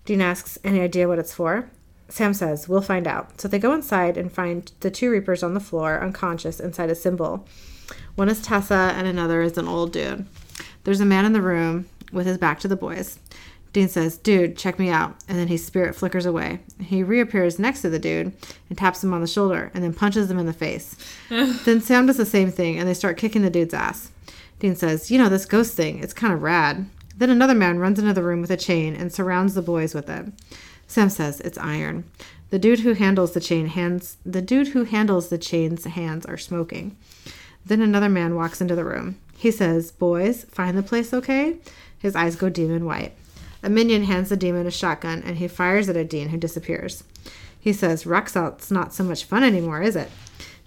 Dean asks, Any idea what it's for? Sam says, We'll find out. So they go inside and find the two Reapers on the floor, unconscious, inside a symbol. One is Tessa, and another is an old dude. There's a man in the room with his back to the boys. Dean says, Dude, check me out. And then his spirit flickers away. He reappears next to the dude and taps him on the shoulder and then punches him in the face. <laughs> then Sam does the same thing and they start kicking the dude's ass. Dean says, You know, this ghost thing, it's kind of rad. Then another man runs into the room with a chain and surrounds the boys with it. Sam says, It's iron. The dude who handles the chain hands the dude who handles the chain's hands are smoking. Then another man walks into the room. He says, Boys, find the place okay? His eyes go demon white. A minion hands the demon a shotgun and he fires it at Dean, who disappears. He says, Rocksalt's not so much fun anymore, is it?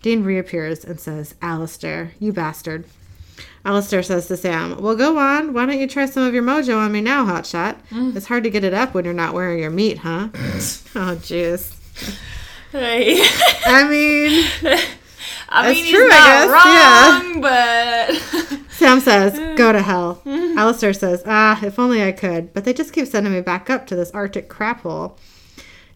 Dean reappears and says, Alistair, you bastard. Alistair says to Sam, Well, go on. Why don't you try some of your mojo on me now, Hotshot? Mm. It's hard to get it up when you're not wearing your meat, huh? <laughs> oh, jeez. Hey. I mean, <laughs> I mean, he's true, I not wrong, but <laughs> Sam says, Go to hell. <laughs> Alistair says, Ah, if only I could. But they just keep sending me back up to this Arctic crap hole.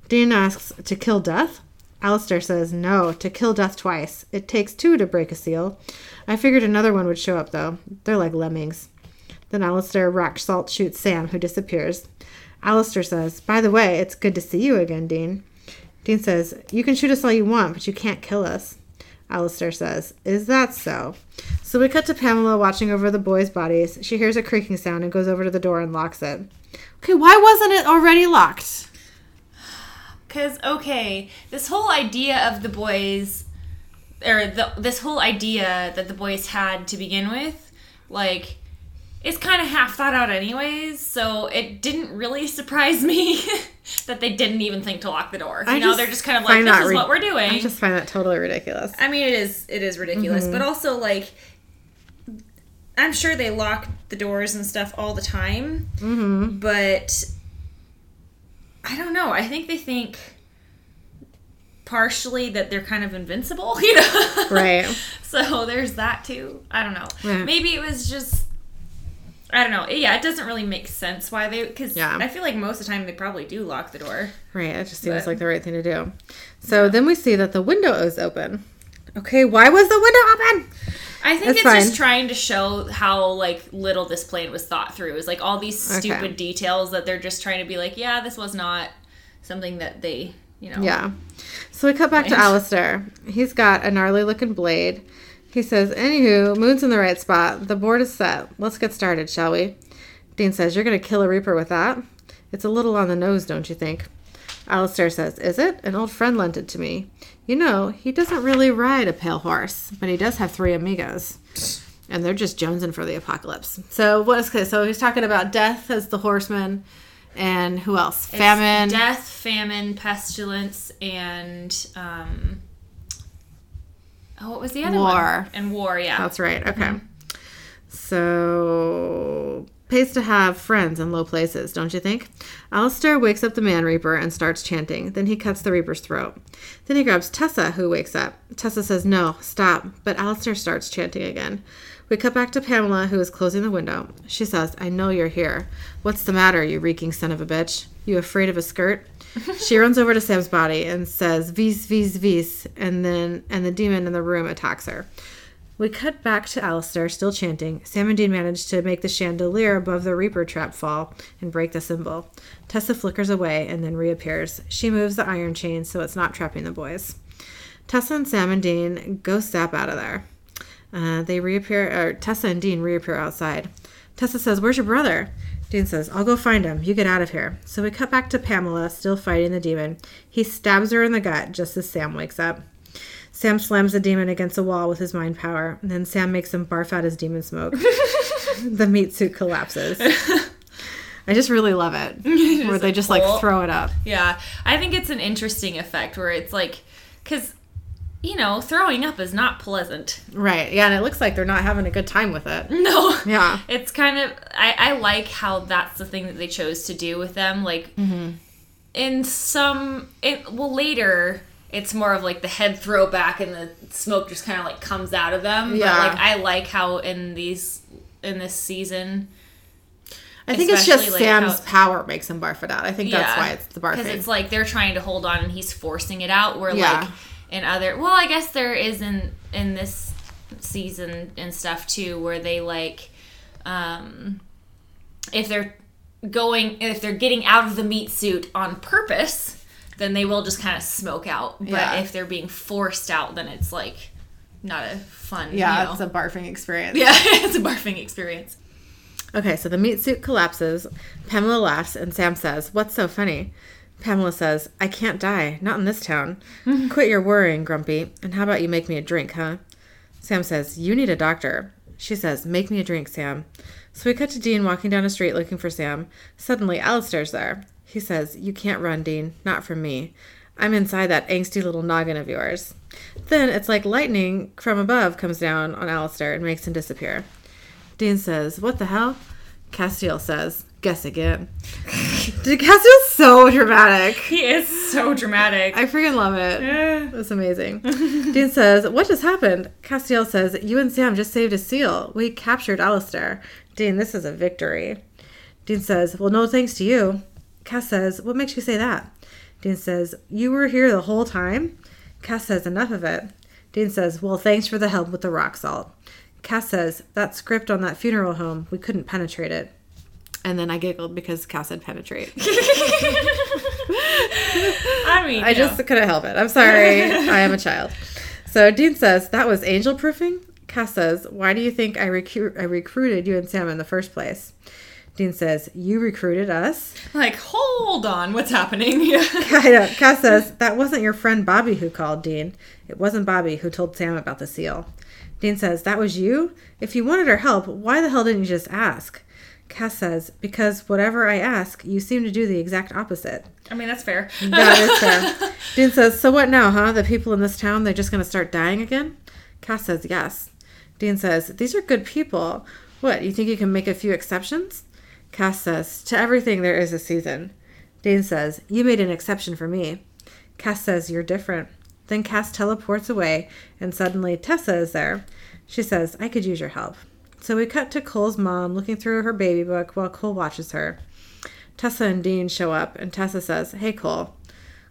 Dean asks, To kill death? Alistair says, No, to kill death twice. It takes two to break a seal. I figured another one would show up, though. They're like lemmings. Then Alistair rock salt shoots Sam, who disappears. Alistair says, By the way, it's good to see you again, Dean. Dean says, You can shoot us all you want, but you can't kill us. Alistair says, Is that so? So we cut to Pamela watching over the boys' bodies. She hears a creaking sound and goes over to the door and locks it. Okay, why wasn't it already locked? because okay, this whole idea of the boys, or the, this whole idea that the boys had to begin with, like, it's kind of half thought out anyways. So it didn't really <laughs> surprise me that they didn't even think to lock the door. You I know, they're just kind of like, this is re- what we're doing. I just find that totally ridiculous. I mean, it is it is ridiculous, but also like I'm sure they lock the doors and stuff all the time, mm-hmm. but I don't know. I think they think partially that they're kind of invincible, <laughs> you know. Right. so there's that too. I don't know. Yeah. Maybe it was just. I don't know. Yeah, it doesn't really make sense why they because Yeah. I feel like most of the time they probably do lock the door. Right. It just seems But- like the right thing to do. So then we see that the window is open. Okay, why was the window open? I think That's it's fine. just trying to show how like little this plan was thought through. Is like all these Okay. stupid details that they're just trying to be like, yeah, this was not something that they, you know. Yeah. So we cut back to Right. <laughs> Alistair. He's got a gnarly looking blade. He says, Anywho, Moon's in the right spot. The board is set. Let's get started, shall we? Dean says, You're going to kill a Reaper with that? It's a little on the nose, don't you think? Alistair says, Is it? An old friend lent it to me. You know, he doesn't really ride a pale horse, but he does have three amigos. And they're just jonesing for the apocalypse. So what is so he's talking about death as the horseman And who else? It's Famine. death, famine, pestilence, and um. Oh, what was the other one? War. And war, yeah. That's right. Okay. Mm-hmm. So pays to have friends in low places, don't you think? Alistair wakes up the man reaper and starts chanting. Then he cuts the reaper's throat. Then he grabs Tessa, who wakes up. Tessa says, No, stop. But Alistair starts chanting again. We cut back to Pamela, who is closing the window. She says, I know you're here. What's the matter, you reeking son of a bitch? You afraid of a skirt? <laughs> she runs over to Sam's body and says, Vis, vis, vis, and then and the demon in the room attacks her. We cut back to Alistair, still chanting. Sam and Dean manage to make the chandelier above the Reaper trap fall and break the symbol. Tessa flickers away and then reappears. She moves the iron chain so it's not trapping the boys. Tessa and Sam and Dean go step out of there. Uh, they reappear, or Tessa and Dean reappear outside. Tessa says, Where's your brother? Dean says, I'll go find him. You get out of here. So we cut back to Pamela, still fighting the demon. He stabs her in the gut just as Sam wakes up. Sam slams the demon against a wall with his mind power, and then Sam makes him barf out his demon smoke. <laughs> the meat suit collapses. <laughs> I just really love it. <laughs> where they just like throw it up. Yeah, I think it's an interesting effect where it's like, because, you know, throwing up is not pleasant. Right. Yeah, and it looks like they're not having a good time with it. <laughs> No. Yeah. It's kind of, I, I like how that's the thing that they chose to do with them. Like, mm-hmm. in some, it, well, later, it's more of like the head throw back and the smoke just kind of like comes out of them. Yeah. But like, I like how in these, in this season, I think it's just like, Sam's how- power makes him barf it out. I think that's why it's the barf. Because it's like they're trying to hold on and he's forcing it out. Where Yeah. like in other, well, I guess there is in in this season and stuff too, where they like, um, if they're going, if they're getting out of the meat suit on purpose, then they will just kind of smoke out. But Yeah. if they're being forced out, then it's like not a fun. yeah, meal. it's a barfing experience. yeah, <laughs> it's a barfing experience. Okay, so the meat suit collapses. Pamela laughs, and Sam says, What's so funny? Pamela says, I can't die. Not in this town. <laughs> Quit your worrying, Grumpy. And how about you make me a drink, huh? Sam says, You need a doctor. She says, Make me a drink, Sam. So we cut to Dean walking down a street looking for Sam. Suddenly, Alistair's there. He says, You can't run, Dean. Not from me. I'm inside that angsty little noggin of yours. Then it's like lightning from above comes down on Alistair and makes him disappear. Dean says, What the hell? Castiel says, Guess again. <laughs> Dude, Castiel's so dramatic. He is so dramatic. I freaking love it. It's amazing. <laughs> Dean says, What just happened? Castiel says, You and Sam just saved a seal. We captured Alistair. Dean, this is a victory. Dean says, Well, no thanks to you. Cass says, What makes you say that? Dean says, You were here the whole time? Cass says, Enough of it. Dean says, Well, thanks for the help with the rock salt. Cass says, That script on that funeral home, we couldn't penetrate it. And then I giggled because Cass said penetrate. <laughs> I mean, I you know. just couldn't help it. I'm sorry. I am a child. So Dean says, That was angel proofing? Cass says, Why do you think I, recru- I recruited you and Sam in the first place? Dean says, You recruited us? like, hold on, what's happening? <laughs> Cass says, That wasn't your friend Bobby who called, Dean. It wasn't Bobby who told Sam about the seal. Dean says, That was you? If you wanted her help, why the hell didn't you just ask? Cass says, Because whatever I ask, you seem to do the exact opposite. I mean, that's fair. That is fair. <laughs> Dean says, So what now, huh? The people in this town, they're just going to start dying again? Cass says, Yes. Dean says, These are good people. What, you think you can make a few exceptions? Cass says, To everything there is a season. Dean says, You made an exception for me. Cass says, You're different. Then Cass teleports away, and suddenly Tessa is there. She says, I could use your help. So we cut to Cole's mom looking through her baby book while Cole watches her. Tessa and Dean show up, and Tessa says, Hey, Cole.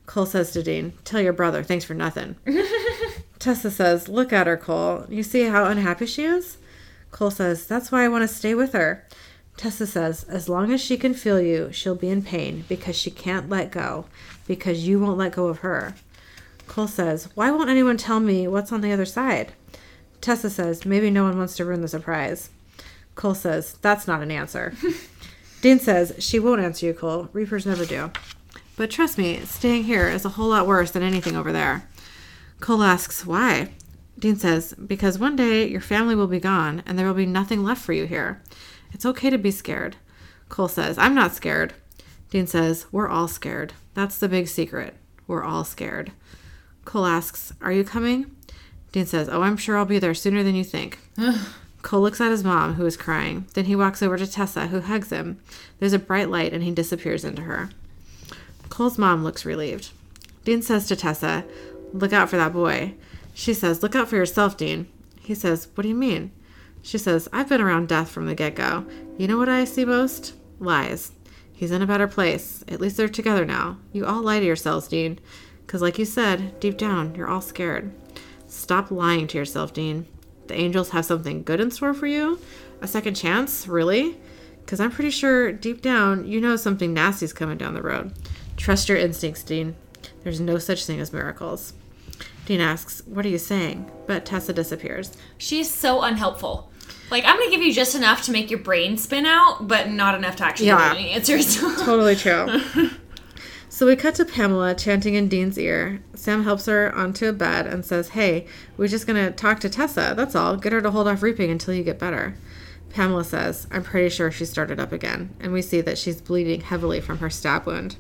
Cole says to Dean, Tell your brother, thanks for nothing. <laughs> Tessa says, Look at her, Cole. You see how unhappy she is? Cole says, That's why I want to stay with her. Tessa says, As long as she can feel you, she'll be in pain because she can't let go, because you won't let go of her. Cole says, Why won't anyone tell me what's on the other side? Tessa says, Maybe no one wants to ruin the surprise. Cole says, That's not an answer. <laughs> Dean says, She won't answer you, Cole. Reapers never do. But trust me, staying here is a whole lot worse than anything over there. Cole asks, Why? Dean says, Because one day your family will be gone and there will be nothing left for you here. It's okay to be scared. Cole says, I'm not scared. Dean says, We're all scared. That's the big secret. We're all scared. Cole asks, Are you coming? Dean says, Oh, I'm sure I'll be there sooner than you think. <sighs> Cole looks at his mom, who is crying. Then he walks over to Tessa, who hugs him. There's a bright light, and he disappears into her. Cole's mom looks relieved. Dean says to Tessa, Look out for that boy. She says, Look out for yourself, Dean. He says, What do you mean? She says, I've been around death from the get go. You know what I see most? Lies. He's in a better place. At least they're together now. You all lie to yourselves, Dean. Because, like you said, deep down, you're all scared. Stop lying to yourself, Dean. The angels have something good in store for you? A second chance? Really? Because I'm pretty sure deep down you know something nasty's coming down the road. Trust your instincts, Dean. There's no such thing as miracles. Dean asks, What are you saying? But Tessa disappears. She's so unhelpful. Like, I'm gonna give you just enough to make your brain spin out, but not enough to actually Yeah. give any answers. <laughs> Totally true. <laughs> so we cut to Pamela chanting in Dean's ear. Sam helps her onto a bed and says, Hey, we're just going to talk to Tessa. That's all. Get her to hold off reaping until you get better. Pamela says, I'm pretty sure she started up again. And we see that she's bleeding heavily from her stab wound.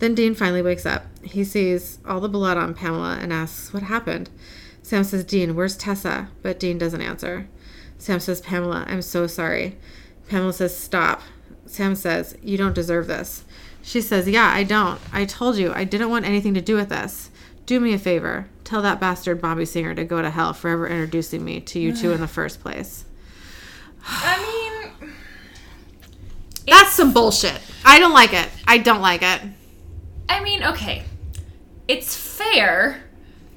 Then Dean finally wakes up. He sees all the blood on Pamela and asks, What happened? Sam says, Dean, where's Tessa? But Dean doesn't answer. Sam says, Pamela, I'm so sorry. Pamela says, Stop. Sam says, You don't deserve this. She says, Yeah, I don't. I told you I didn't want anything to do with this. Do me a favor. Tell that bastard Bobby Singer to go to hell for ever introducing me to you two in the first place. <sighs> I mean, That's some bullshit. I don't like it. I don't like it. I mean, okay, it's fair.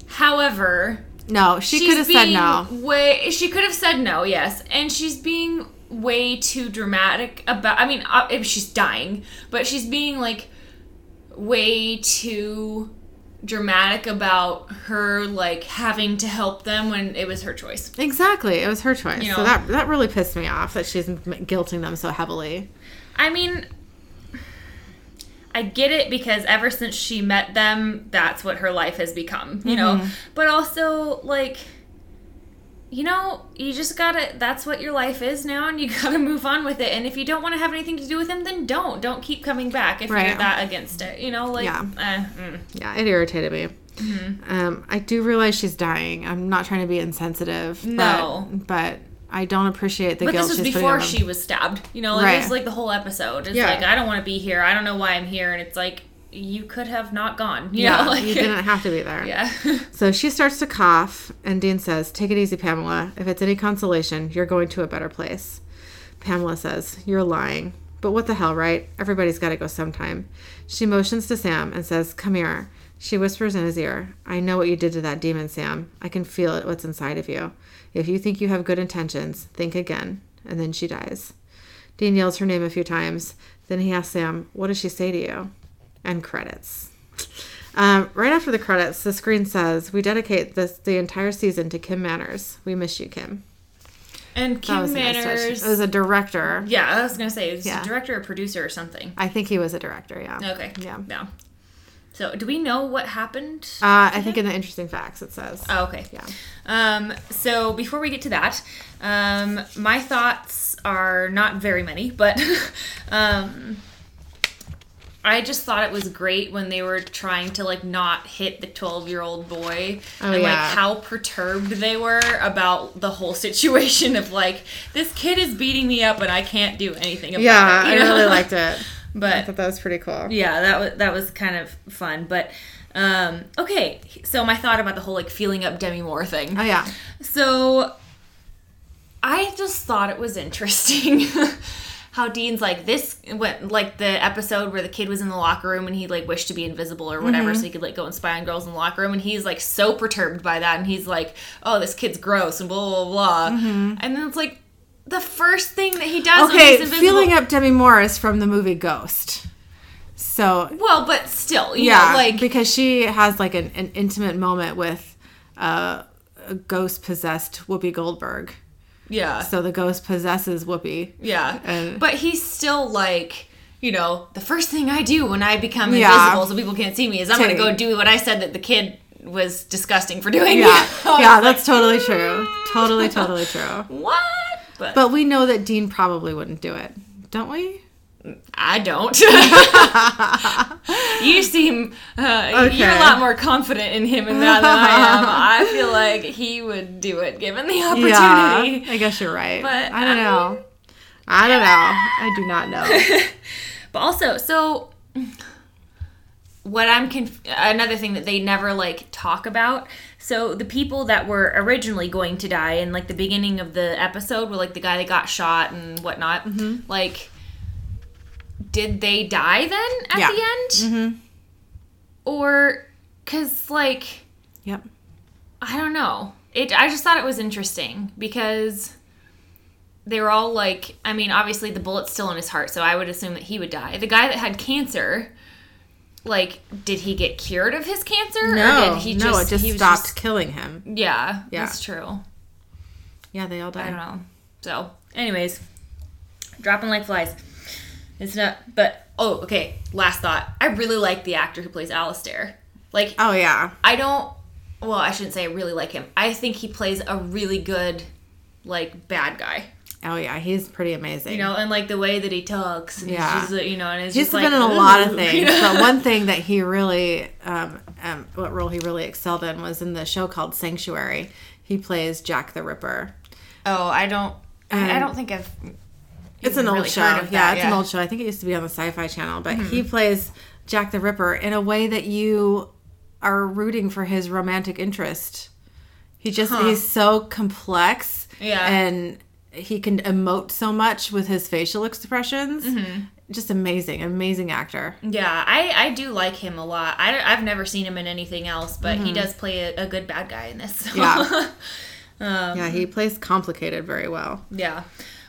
However, No, she could have said no. Way she could have said no, yes, and she's being way too dramatic about. I mean, uh, if she's dying, but she's being like way too dramatic about her like having to help them when it was her choice. Exactly. It was her choice. You so that that really pissed me off that she's guilting them so heavily. I mean, I get it because ever since she met them, that's what her life has become, you know? But also, like, you know, you just gotta, that's what your life is now, and you <laughs> gotta move on with it. And if you don't wanna have anything to do with him, then don't. Don't keep coming back if Right. you're that against it, you know? Like, Yeah. eh, mm. Yeah, it irritated me. Um, I do realize she's dying. I'm not trying to be insensitive. No. But, but I don't appreciate the But guilt this was before she was stabbed. You know, like Right. it was like the whole episode. It's Yeah. like I don't want to be here. I don't know why I'm here, and it's like you could have not gone. You Yeah, know, <laughs> like you didn't have to be there. yeah. <laughs> So she starts to cough, and Dean says, Take it easy, Pamela. If it's any consolation, you're going to a better place. Pamela says, You're lying. But what the hell, right? Everybody's got to go sometime. She motions to Sam and says, Come here. She whispers in his ear, I know what you did to that demon, Sam. I can feel it, what's inside of you. If you think you have good intentions, think again. And then she dies. Dean yells her name a few times. Then he asks Sam, What does she say to you? And credits. Um, right after the credits, the screen says, "We dedicate this the entire season to Kim Manners. We miss you, Kim." And Kim was a nice. Manners. Was a director. yeah, I was gonna say, was Yeah. a director or producer or something. I think he was a director. Yeah. Okay. Yeah. Yeah. So, do we know what happened? Uh, I think in the interesting facts it says. oh, okay. Yeah. Um, so before we get to that, um, my thoughts are not very many, but <laughs> um, I just thought it was great when they were trying to like not hit the twelve-year-old boy, Oh, and like how perturbed they were about the whole situation of like this kid is beating me up and I can't do anything about Yeah, it. I know? really liked it. <laughs> But I thought that was pretty cool. yeah that was that was kind of fun but um okay so my thought about the whole like feeling up demi moore thing Oh yeah. so i just thought it was interesting <laughs> how dean's like this went like the episode where the kid was in the locker room and he like wished to be invisible or whatever so he could like go and spy on girls in the locker room and he's like so perturbed by that and he's like oh this kid's gross and blah blah blah and then it's like the first thing that he does when Okay, he's invisible feeling up Demi Moore is from the movie Ghost. So well but still you yeah, know like because she has like an, an intimate moment with uh, a ghost possessed Whoopi Goldberg. Yeah So the ghost possesses Whoopi. Yeah. And- but he's still like, you know, the first thing I do when I become Yeah. invisible so people can't see me is I'm going to go do what I said that the kid was disgusting for doing. Yeah, <laughs> yeah, that's totally true. Totally, totally true. <laughs> What? But, But we know that Dean probably wouldn't do it, don't we? I don't. <laughs> you seem uh, you're a lot more confident in him in that than I am. <laughs> I feel like he would do it given the opportunity. Yeah, I guess you're right. But, I don't I know. I don't know. I do not know. <laughs> But also, so what I'm conf- another thing that they never like talk about. So the people that were originally going to die in like the beginning of the episode were like the guy that got shot and whatnot. Mm-hmm. Like, did they die then at Yeah. the end? Mm-hmm. Or because like Yep. I don't know. It. I just thought it was interesting because they were all like. I mean, obviously the bullet's still in his heart, so I would assume that he would die. The guy that had cancer, like, did he get cured of his cancer? No, or did he no, just, it just he stopped killing him. yeah, Yeah. that's true. Yeah, they all died. I don't know. So, anyways, dropping like flies. It's not. But oh, okay. Last thought. I really like the actor who plays Alistair. Like, Oh yeah. I don't. Well, I shouldn't say I really like him. I think he plays a really good, like, bad guy. Oh yeah. He's pretty amazing. You know, and like the way that he talks. And Yeah. He's just, you know, and it's He's just been like, in a lot of <laughs> things, but one thing that he really, um, um, what role he really excelled in was in the show called Sanctuary. He plays Jack the Ripper. Oh, I don't. I, I Um, don't think I've. It's an even old show. yeah, that, it's an old show. I think it used to be on the Sci-Fi Channel, but he plays Jack the Ripper in a way that you are rooting for his romantic interest. He just he's so complex, Yeah. and he can emote so much with his facial expressions. Mm-hmm. Just amazing, amazing actor. Yeah, I, I do like him a lot. I, I've never seen him in anything else, but he does play a, a good bad guy in this. so- Yeah. <laughs> Um, yeah, he plays complicated very well. yeah.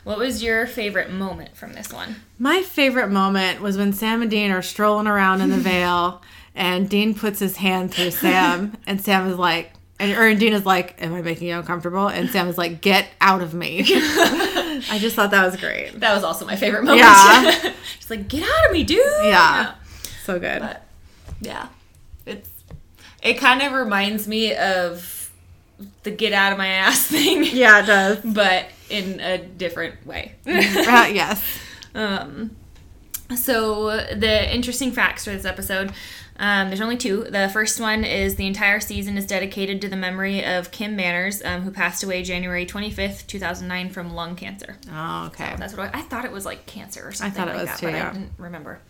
What was your favorite moment from this one? My favorite moment was when Sam and Dean are strolling around in the <laughs> veil, and Dean puts his hand through Sam, and Sam is like, and or Dean is like, "Am I making you uncomfortable?" And Sam is like, "Get out of me." <laughs> I just thought that was great. That was also my favorite moment. Yeah. <laughs> Just like, get out of me, dude. Yeah, so good. But yeah, it's it kind of reminds me of the get out of my ass thing, yeah, it does. but in a different way. <laughs> Uh, yes. um, so the interesting facts for this episode. Um, there's only two. The first one is the entire season is dedicated to the memory of Kim Manners, um, who passed away January 25th, 2009, from lung cancer. Oh, okay. That's what I, I thought it was like cancer or something I thought it like was that, too, but yeah. I didn't remember.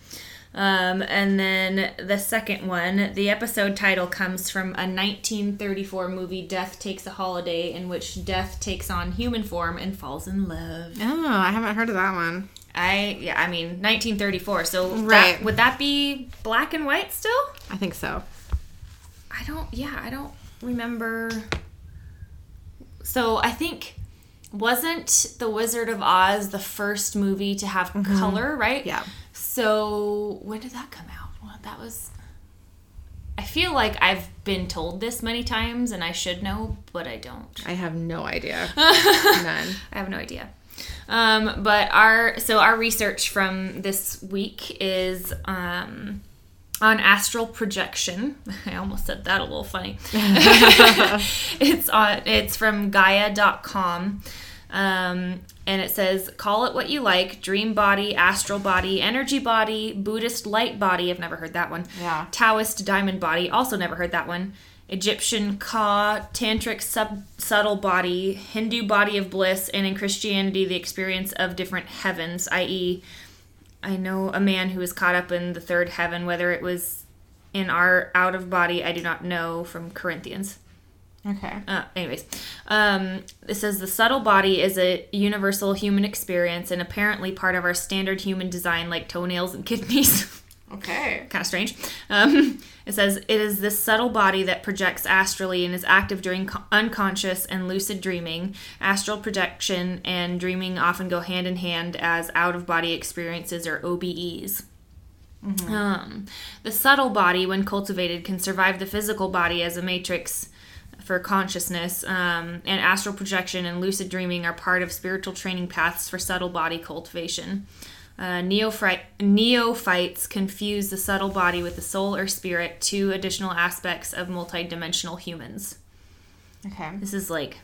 Um, and then the second one, the episode title comes from a 1934 movie, Death Takes a Holiday, in which Death takes on human form and falls in love. Oh, I haven't heard of that one. I yeah, I mean 1934. So that- Right. would that be black and white still? I think so. I don't. Yeah, I don't remember. So I think wasn't The Wizard of Oz the first movie to have color, right? Mm-hmm. Yeah. So when did that come out? Well, that was. I feel like I've been told this many times and I should know, but I don't. I have no idea. <laughs> None. I have no idea. Um, but our so our research from this week is um, on astral projection. <laughs> I almost said that a little funny. <laughs> it's on it's from Gaia.com. Um, and it says, call it what you like dream body, astral body, energy body, Buddhist light body. I've never heard that one. Yeah. Taoist diamond body. Also never heard that one. Egyptian Ka, Tantric sub, subtle body, Hindu body of bliss, and in Christianity, the experience of different heavens, i.e., I know a man who was caught up in the third heaven, whether it was in our out of body, I do not know from Corinthians. Okay. Uh, anyways, um, it says the subtle body is a universal human experience and apparently part of our standard human design, like toenails and <laughs> kidneys. Okay. kind of strange. Um, it says it is this subtle body that projects astrally and is active during co- unconscious and lucid dreaming. Astral projection and dreaming often go hand in hand as out of body experiences or OBEs. Um, the subtle body, when cultivated, can survive the physical body as a matrix for consciousness, um, and astral projection and lucid dreaming are part of spiritual training paths for subtle body cultivation. Uh, neophyte, neophytes confuse the subtle body with the soul or spirit, two additional aspects of multidimensional humans. Okay. This is like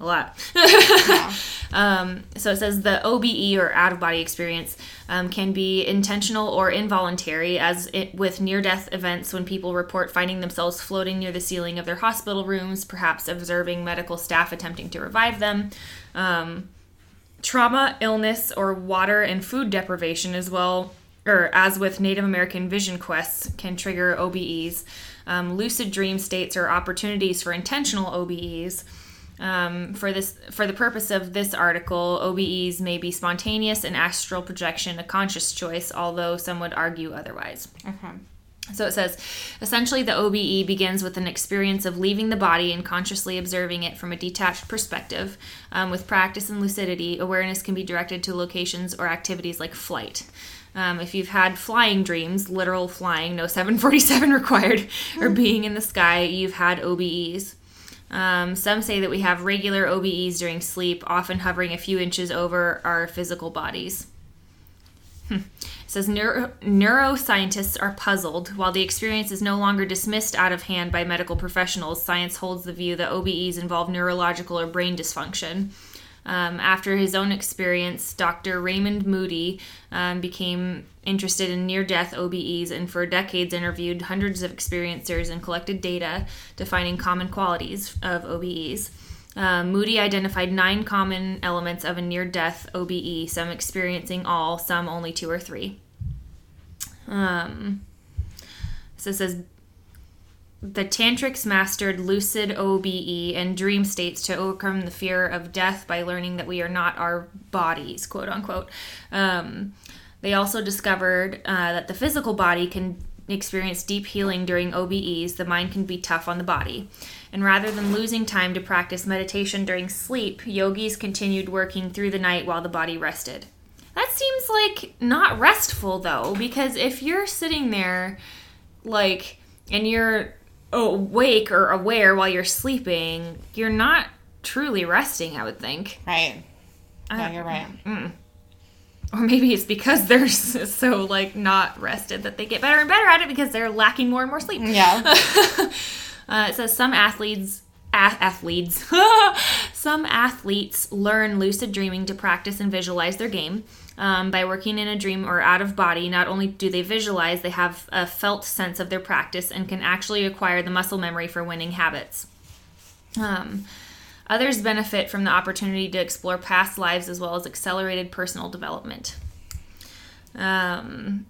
a lot. <laughs> um, so it says the OBE or out of body experience um, can be intentional or involuntary, as it, with near death events when people report finding themselves floating near the ceiling of their hospital rooms, perhaps observing medical staff attempting to revive them. Um, trauma, illness, or water and food deprivation, as well, or as with Native American vision quests, can trigger OBEs. Um, lucid dream states are opportunities for intentional OBEs. Um, for this, for the purpose of this article, OBEs may be spontaneous and astral projection a conscious choice, although some would argue otherwise. Okay. So it says essentially, the OBE begins with an experience of leaving the body and consciously observing it from a detached perspective. Um, with practice and lucidity, awareness can be directed to locations or activities like flight. Um, if you've had flying dreams, literal flying, no 747 <laughs> required, or being in the sky, you've had OBEs. Um, some say that we have regular OBEs during sleep, often hovering a few inches over our physical bodies. Hmm. It says neuro- neuroscientists are puzzled. While the experience is no longer dismissed out of hand by medical professionals, science holds the view that OBEs involve neurological or brain dysfunction. Um, after his own experience, Dr. Raymond Moody um, became interested in near death OBEs and for decades interviewed hundreds of experiencers and collected data defining common qualities of OBEs. Um, Moody identified nine common elements of a near death OBE, some experiencing all, some only two or three. Um, so it says the tantrics mastered lucid OBE and dream states to overcome the fear of death by learning that we are not our bodies, quote unquote. Um, they also discovered uh, that the physical body can experience deep healing during OBEs, the mind can be tough on the body. And rather than losing time to practice meditation during sleep, yogis continued working through the night while the body rested. That seems like not restful though, because if you're sitting there, like, and you're awake or aware while you're sleeping, you're not truly resting, I would think. Right. Yeah, you're right. Or maybe it's because they're <laughs> so like not rested that they get better and better at it because they're lacking more and more sleep. Yeah. <laughs> Uh, it says some athletes, athletes, <laughs> some athletes learn lucid dreaming to practice and visualize their game. Um, by working in a dream or out of body, not only do they visualize, they have a felt sense of their practice and can actually acquire the muscle memory for winning habits. Um, others benefit from the opportunity to explore past lives as well as accelerated personal development. Um,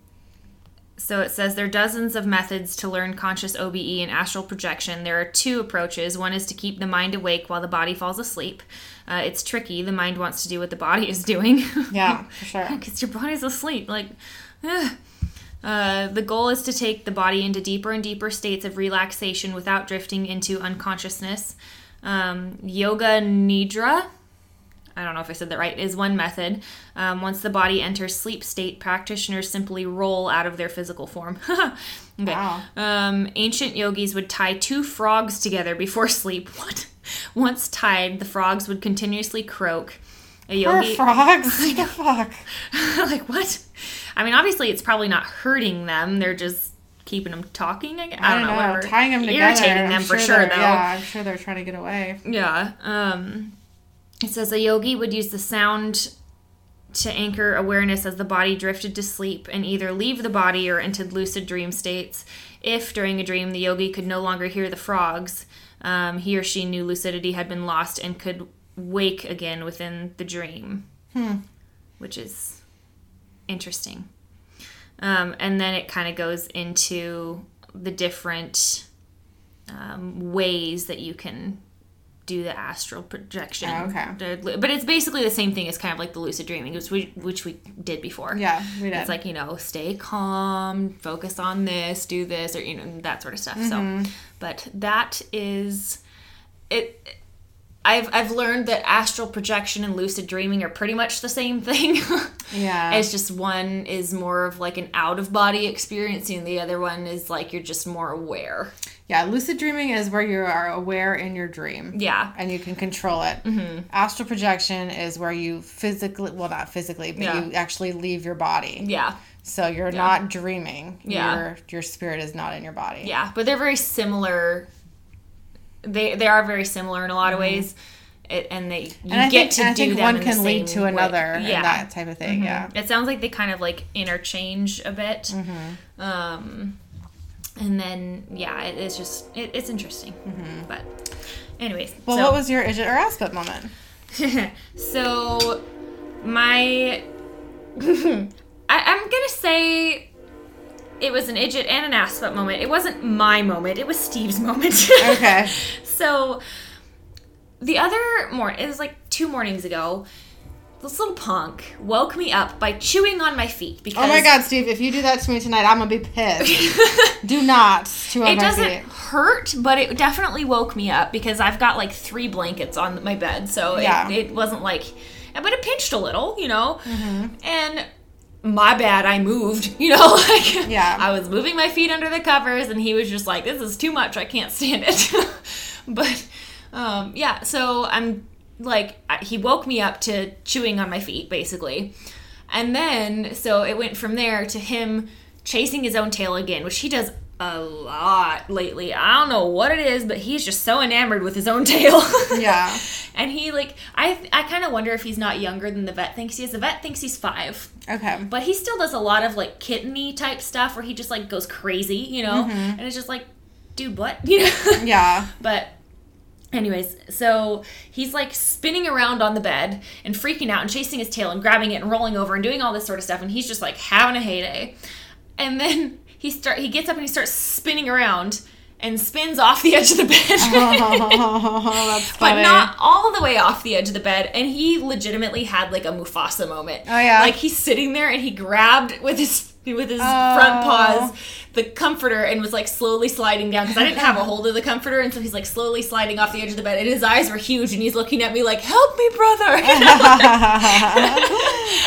so it says there are dozens of methods to learn conscious OBE and astral projection. There are two approaches. One is to keep the mind awake while the body falls asleep. Uh, it's tricky. The mind wants to do what the body is doing. <laughs> Yeah, for sure. because your body's asleep. Like, ugh. Uh, the goal is to take the body into deeper and deeper states of relaxation without drifting into unconsciousness. Um, yoga Nidra, I don't know if I said that right, is one method. Um, once the body enters sleep state, practitioners simply roll out of their physical form. <laughs> okay. Wow. Um, ancient yogis would tie two frogs together before <laughs> sleep. What? Once tied, the frogs would continuously croak. A Poor yogi, frogs. <laughs> What the fuck? <laughs> like what? I mean, obviously, it's probably not hurting them. They're just keeping them talking. I. I don't, know. whatever. Tying them together. Irritating I'm them for sure sure, though. Yeah, I'm sure they're trying to get away. Yeah. Um, it says a yogi would use the sound to anchor awareness as the body drifted to sleep and either leave the body or into lucid dream states. If during a dream the yogi could no longer hear the frogs, um, he or she knew lucidity had been lost and could wake again within the dream, which is interesting. Um, and then it kind of goes into the different um, ways that you can do the astral projection. Oh, okay. But it's basically the same thing as kind of like the lucid dreaming, which we, which we did before. Yeah, we did. It's like, you know, stay calm, focus on this, do this, or, you know, that sort of stuff. Mm-hmm. So, but that is it. I've, I've learned that astral projection and lucid dreaming are pretty much the same thing. <laughs> Yeah. It's just one is more of like an out of body experience, and the other one is like you're just more aware. Yeah, lucid dreaming is where you are aware in your dream. Yeah. And you can control it. Mm-hmm. Astral projection is where you physically, well, not physically, but Yeah. you actually leave your body. Yeah. So you're not dreaming. Yeah. Your, your spirit is not in your body. Yeah, but they're very similar. They they are very similar in a lot of ways. it, and they you And get think, to and I do think them one can lead to another and Yeah. that type of thing. Yeah. It sounds like they kind of like interchange a bit. Mm-hmm. Um, and then yeah, it, it's just it, it's interesting. But anyways, Mm-hmm. Well, so, what was your idjit or butt moment? <laughs> so my <laughs> I, I'm gonna say it was an idjit and an butt moment. It wasn't my moment. It was Steve's <laughs> moment. Okay. so the other morning, it was like two mornings ago. This little punk woke me up by chewing on my feet because Oh my God, Steve! If you do that to me tonight, I'm gonna be pissed. <laughs> do not chew on it my doesn't feet. hurt, but it definitely woke me up because I've got like three blankets on my bed, so Yeah. it, it wasn't like, but it pinched a little, you know, Mm-hmm. and my bad, I moved, <laughs> you know, like Yeah. I was moving my feet under the covers, and he was just like, "This is too much, I can't stand it," <laughs> but um, yeah, so I'm like, he woke me up to chewing on my feet, basically. And then, so it went from there to him chasing his own tail again, which he does a lot lately. I don't know what it is, but he's just so enamored with his own <laughs> tail. Yeah. <laughs> and he like, I I kind of wonder if he's not younger than the vet thinks he is. The vet thinks he's five, Okay. but he still does a lot of like kitteny type stuff where he just like goes crazy, you know. Mm-hmm. And it's just like, dude, what? <laughs> You know. Yeah. But anyways, so he's like spinning around on the bed and freaking out and chasing his tail and grabbing it and rolling over and doing all this sort of stuff and he's just like having a heyday. And then he start he gets up and he starts spinning around and spins off the edge of the bed. Oh, <laughs> that's But not all the way off the edge of the bed, and he legitimately had like a Mufasa moment. Oh, yeah? like he's sitting there and he grabbed with his with his Oh. front paws the comforter and was like slowly sliding down because I didn't have a hold of the comforter, and so he's like slowly sliding off the edge of the bed, and his eyes were huge, and he's looking at me like, "Help me, brother!" <laughs> <laughs>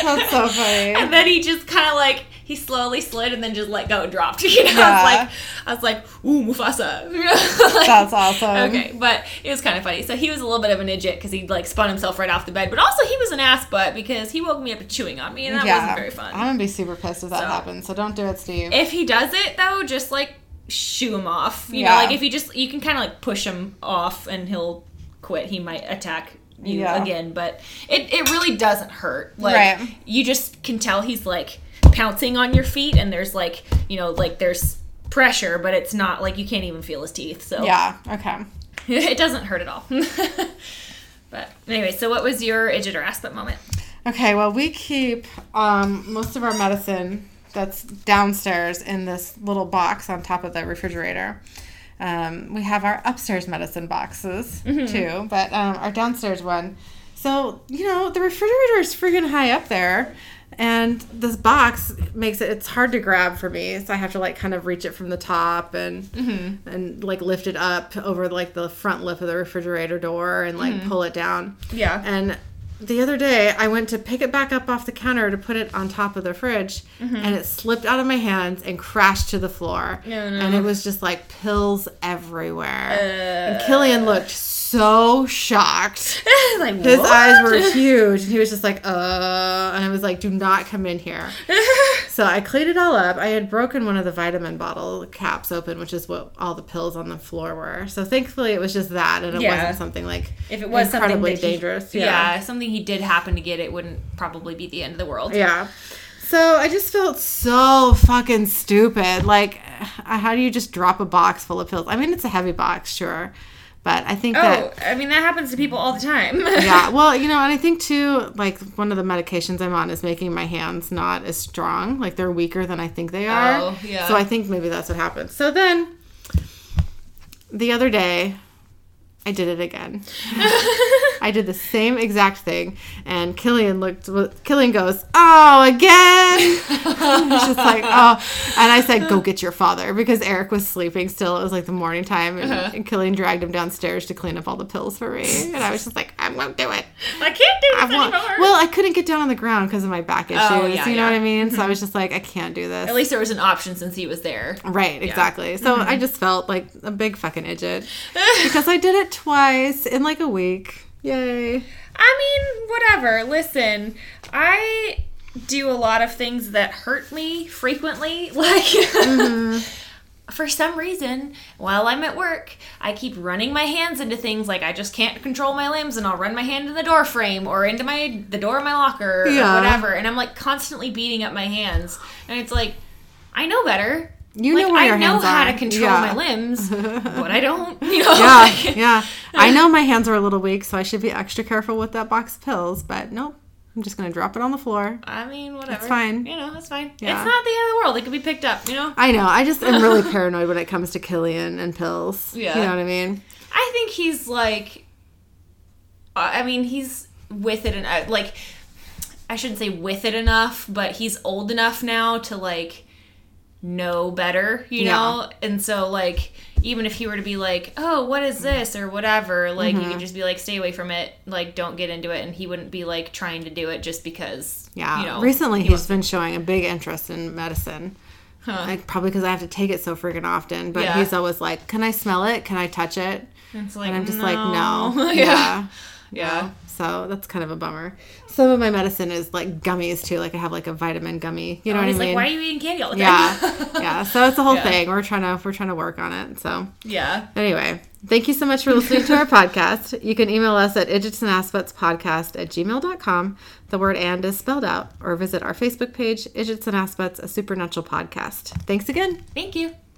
That's so funny. and then he just kind of like he slowly slid and then just let go and dropped. <laughs> You know, I was like, I was like, "Ooh, Mufasa!" <laughs> <laughs> Like, That's awesome. Okay, but it was kind of funny. So he was a little bit of an idiot because he like spun himself right off the bed, but also he was an ass butt because he woke me up chewing on me, and that wasn't very fun. I'm gonna be super pissed if that So- happens. So don't do it, Steve. if he does it though, just like shoo him off. You Yeah. know, like if you just you can kind of like push him off and he'll quit. He might attack you Yeah. again, but it it really doesn't hurt. Like Right. you just can tell he's like pouncing on your feet, and there's like you know like there's pressure, but it's not like you can't even feel his teeth. So yeah. Okay. <laughs> it doesn't hurt at all. <laughs> but anyway, so what was your idjit or assbutt moment? Okay. Well, we keep um, most of our medicine that's downstairs in this little box on top of the refrigerator. Um, we have our upstairs medicine boxes Mm-hmm. too, but um, our downstairs one. So you know the refrigerator is freaking high up there, and this box makes it it's hard to grab for me. So I have to like kind of reach it from the top and Mm-hmm. and like lift it up over like the front lip of the refrigerator door and like Mm-hmm. pull it down. Yeah. And the other day, I went to pick it back up off the counter to put it on top of the fridge, and it slipped out of my hands and crashed to the floor. Mm-hmm. Oh, no. And it was just like pills everywhere. and Uh. Killian looked so shocked. <laughs> like His what? eyes were huge, and he was just like, uh, and I was like, do not come in here. <laughs> So I cleaned it all up. I had broken one of the vitamin bottle caps open, which is what all the pills on the floor were. So thankfully, it was just that, and it Yeah. wasn't something like if it was incredibly something that he- dangerous. yeah. something he did happen to get, it wouldn't probably be the end of the world. Yeah. So I just felt so fucking stupid. Like, how do you just drop a box full of pills? I mean, it's a heavy box, sure, but I think Oh, that. I mean that happens to people all the time. <laughs> Yeah, well, you know, and I think too, like one of the medications I'm on is making my hands not as strong. Like they're weaker than I think they are. Oh, yeah. So I think maybe that's what happened. So then, the other day, I did it again. <laughs> I did the same exact thing, and Killian looked. Killian goes, "Oh, again!" <laughs> Just like, "Oh," and I said, "Go get your father," because Eric was sleeping still. It was like the morning time, and, Uh-huh. and Killian dragged him downstairs to clean up all the pills for me, and I was just like, "I won't do it." I can't do this anymore. Well, I couldn't get down on the ground because of my back issues. Oh, yeah, you know yeah. what I mean? So I was <laughs> just like, I can't do this. At least there was an option since he was there. Right, exactly. So Mm-hmm. I just felt like a big fucking idiot because I did it twice in like a week. Yay. I mean, whatever. Listen, I do a lot of things that hurt me frequently. <laughs> Like, mm-hmm. for some reason, while I'm at work, I keep running my hands into things like I just can't control my limbs and I'll run my hand in the door frame or into my the door of my locker Yeah. or whatever and I'm like constantly beating up my hands and it's like I know better. You like, know where your hands are. I your know hands how are. to control Yeah. my limbs, <laughs> but I don't, you know. Yeah, <laughs> yeah. I know my hands are a little weak, so I should be extra careful with that box of pills. But nope, I'm just gonna drop it on the floor. I mean, whatever. It's fine. You know, it's fine. Yeah. It's not the end of the world. It could be picked up, you know? I know. I just am really <laughs> paranoid when it comes to Killian and pills. Yeah. You know what I mean? I think he's like, uh, I mean, he's with it and uh, like, I shouldn't say with it enough, but he's old enough now to like know better, you Yeah. know? And so, like, even if he were to be like, oh, what is this or whatever, like, Mm-hmm. you could just be like, stay away from it, like, don't get into it. And he wouldn't be like trying to do it just because, Yeah. you know. Recently, he he's wants- been showing a big interest in medicine. Huh. Like probably because I have to take it so freaking often. But Yeah. he's always like, "Can I smell it? Can I touch it?" It's like, And I'm just like, "No." <laughs> yeah. yeah. Yeah. So that's kind of a bummer. Some of my medicine is like gummies too. Like I have like a vitamin gummy. You know oh, what I mean? like, why are you eating candy all the time? yeah, <laughs> yeah. So it's a whole Yeah. thing. We're trying to we're trying to work on it. So yeah. anyway, thank you so much for listening to our <laughs> podcast. You can email us at idjits and assbutts podcast at gmail.com. The word and is spelled out, or visit our Facebook page, Idjits and Assbutts, a supernatural podcast. Thanks again. Thank you.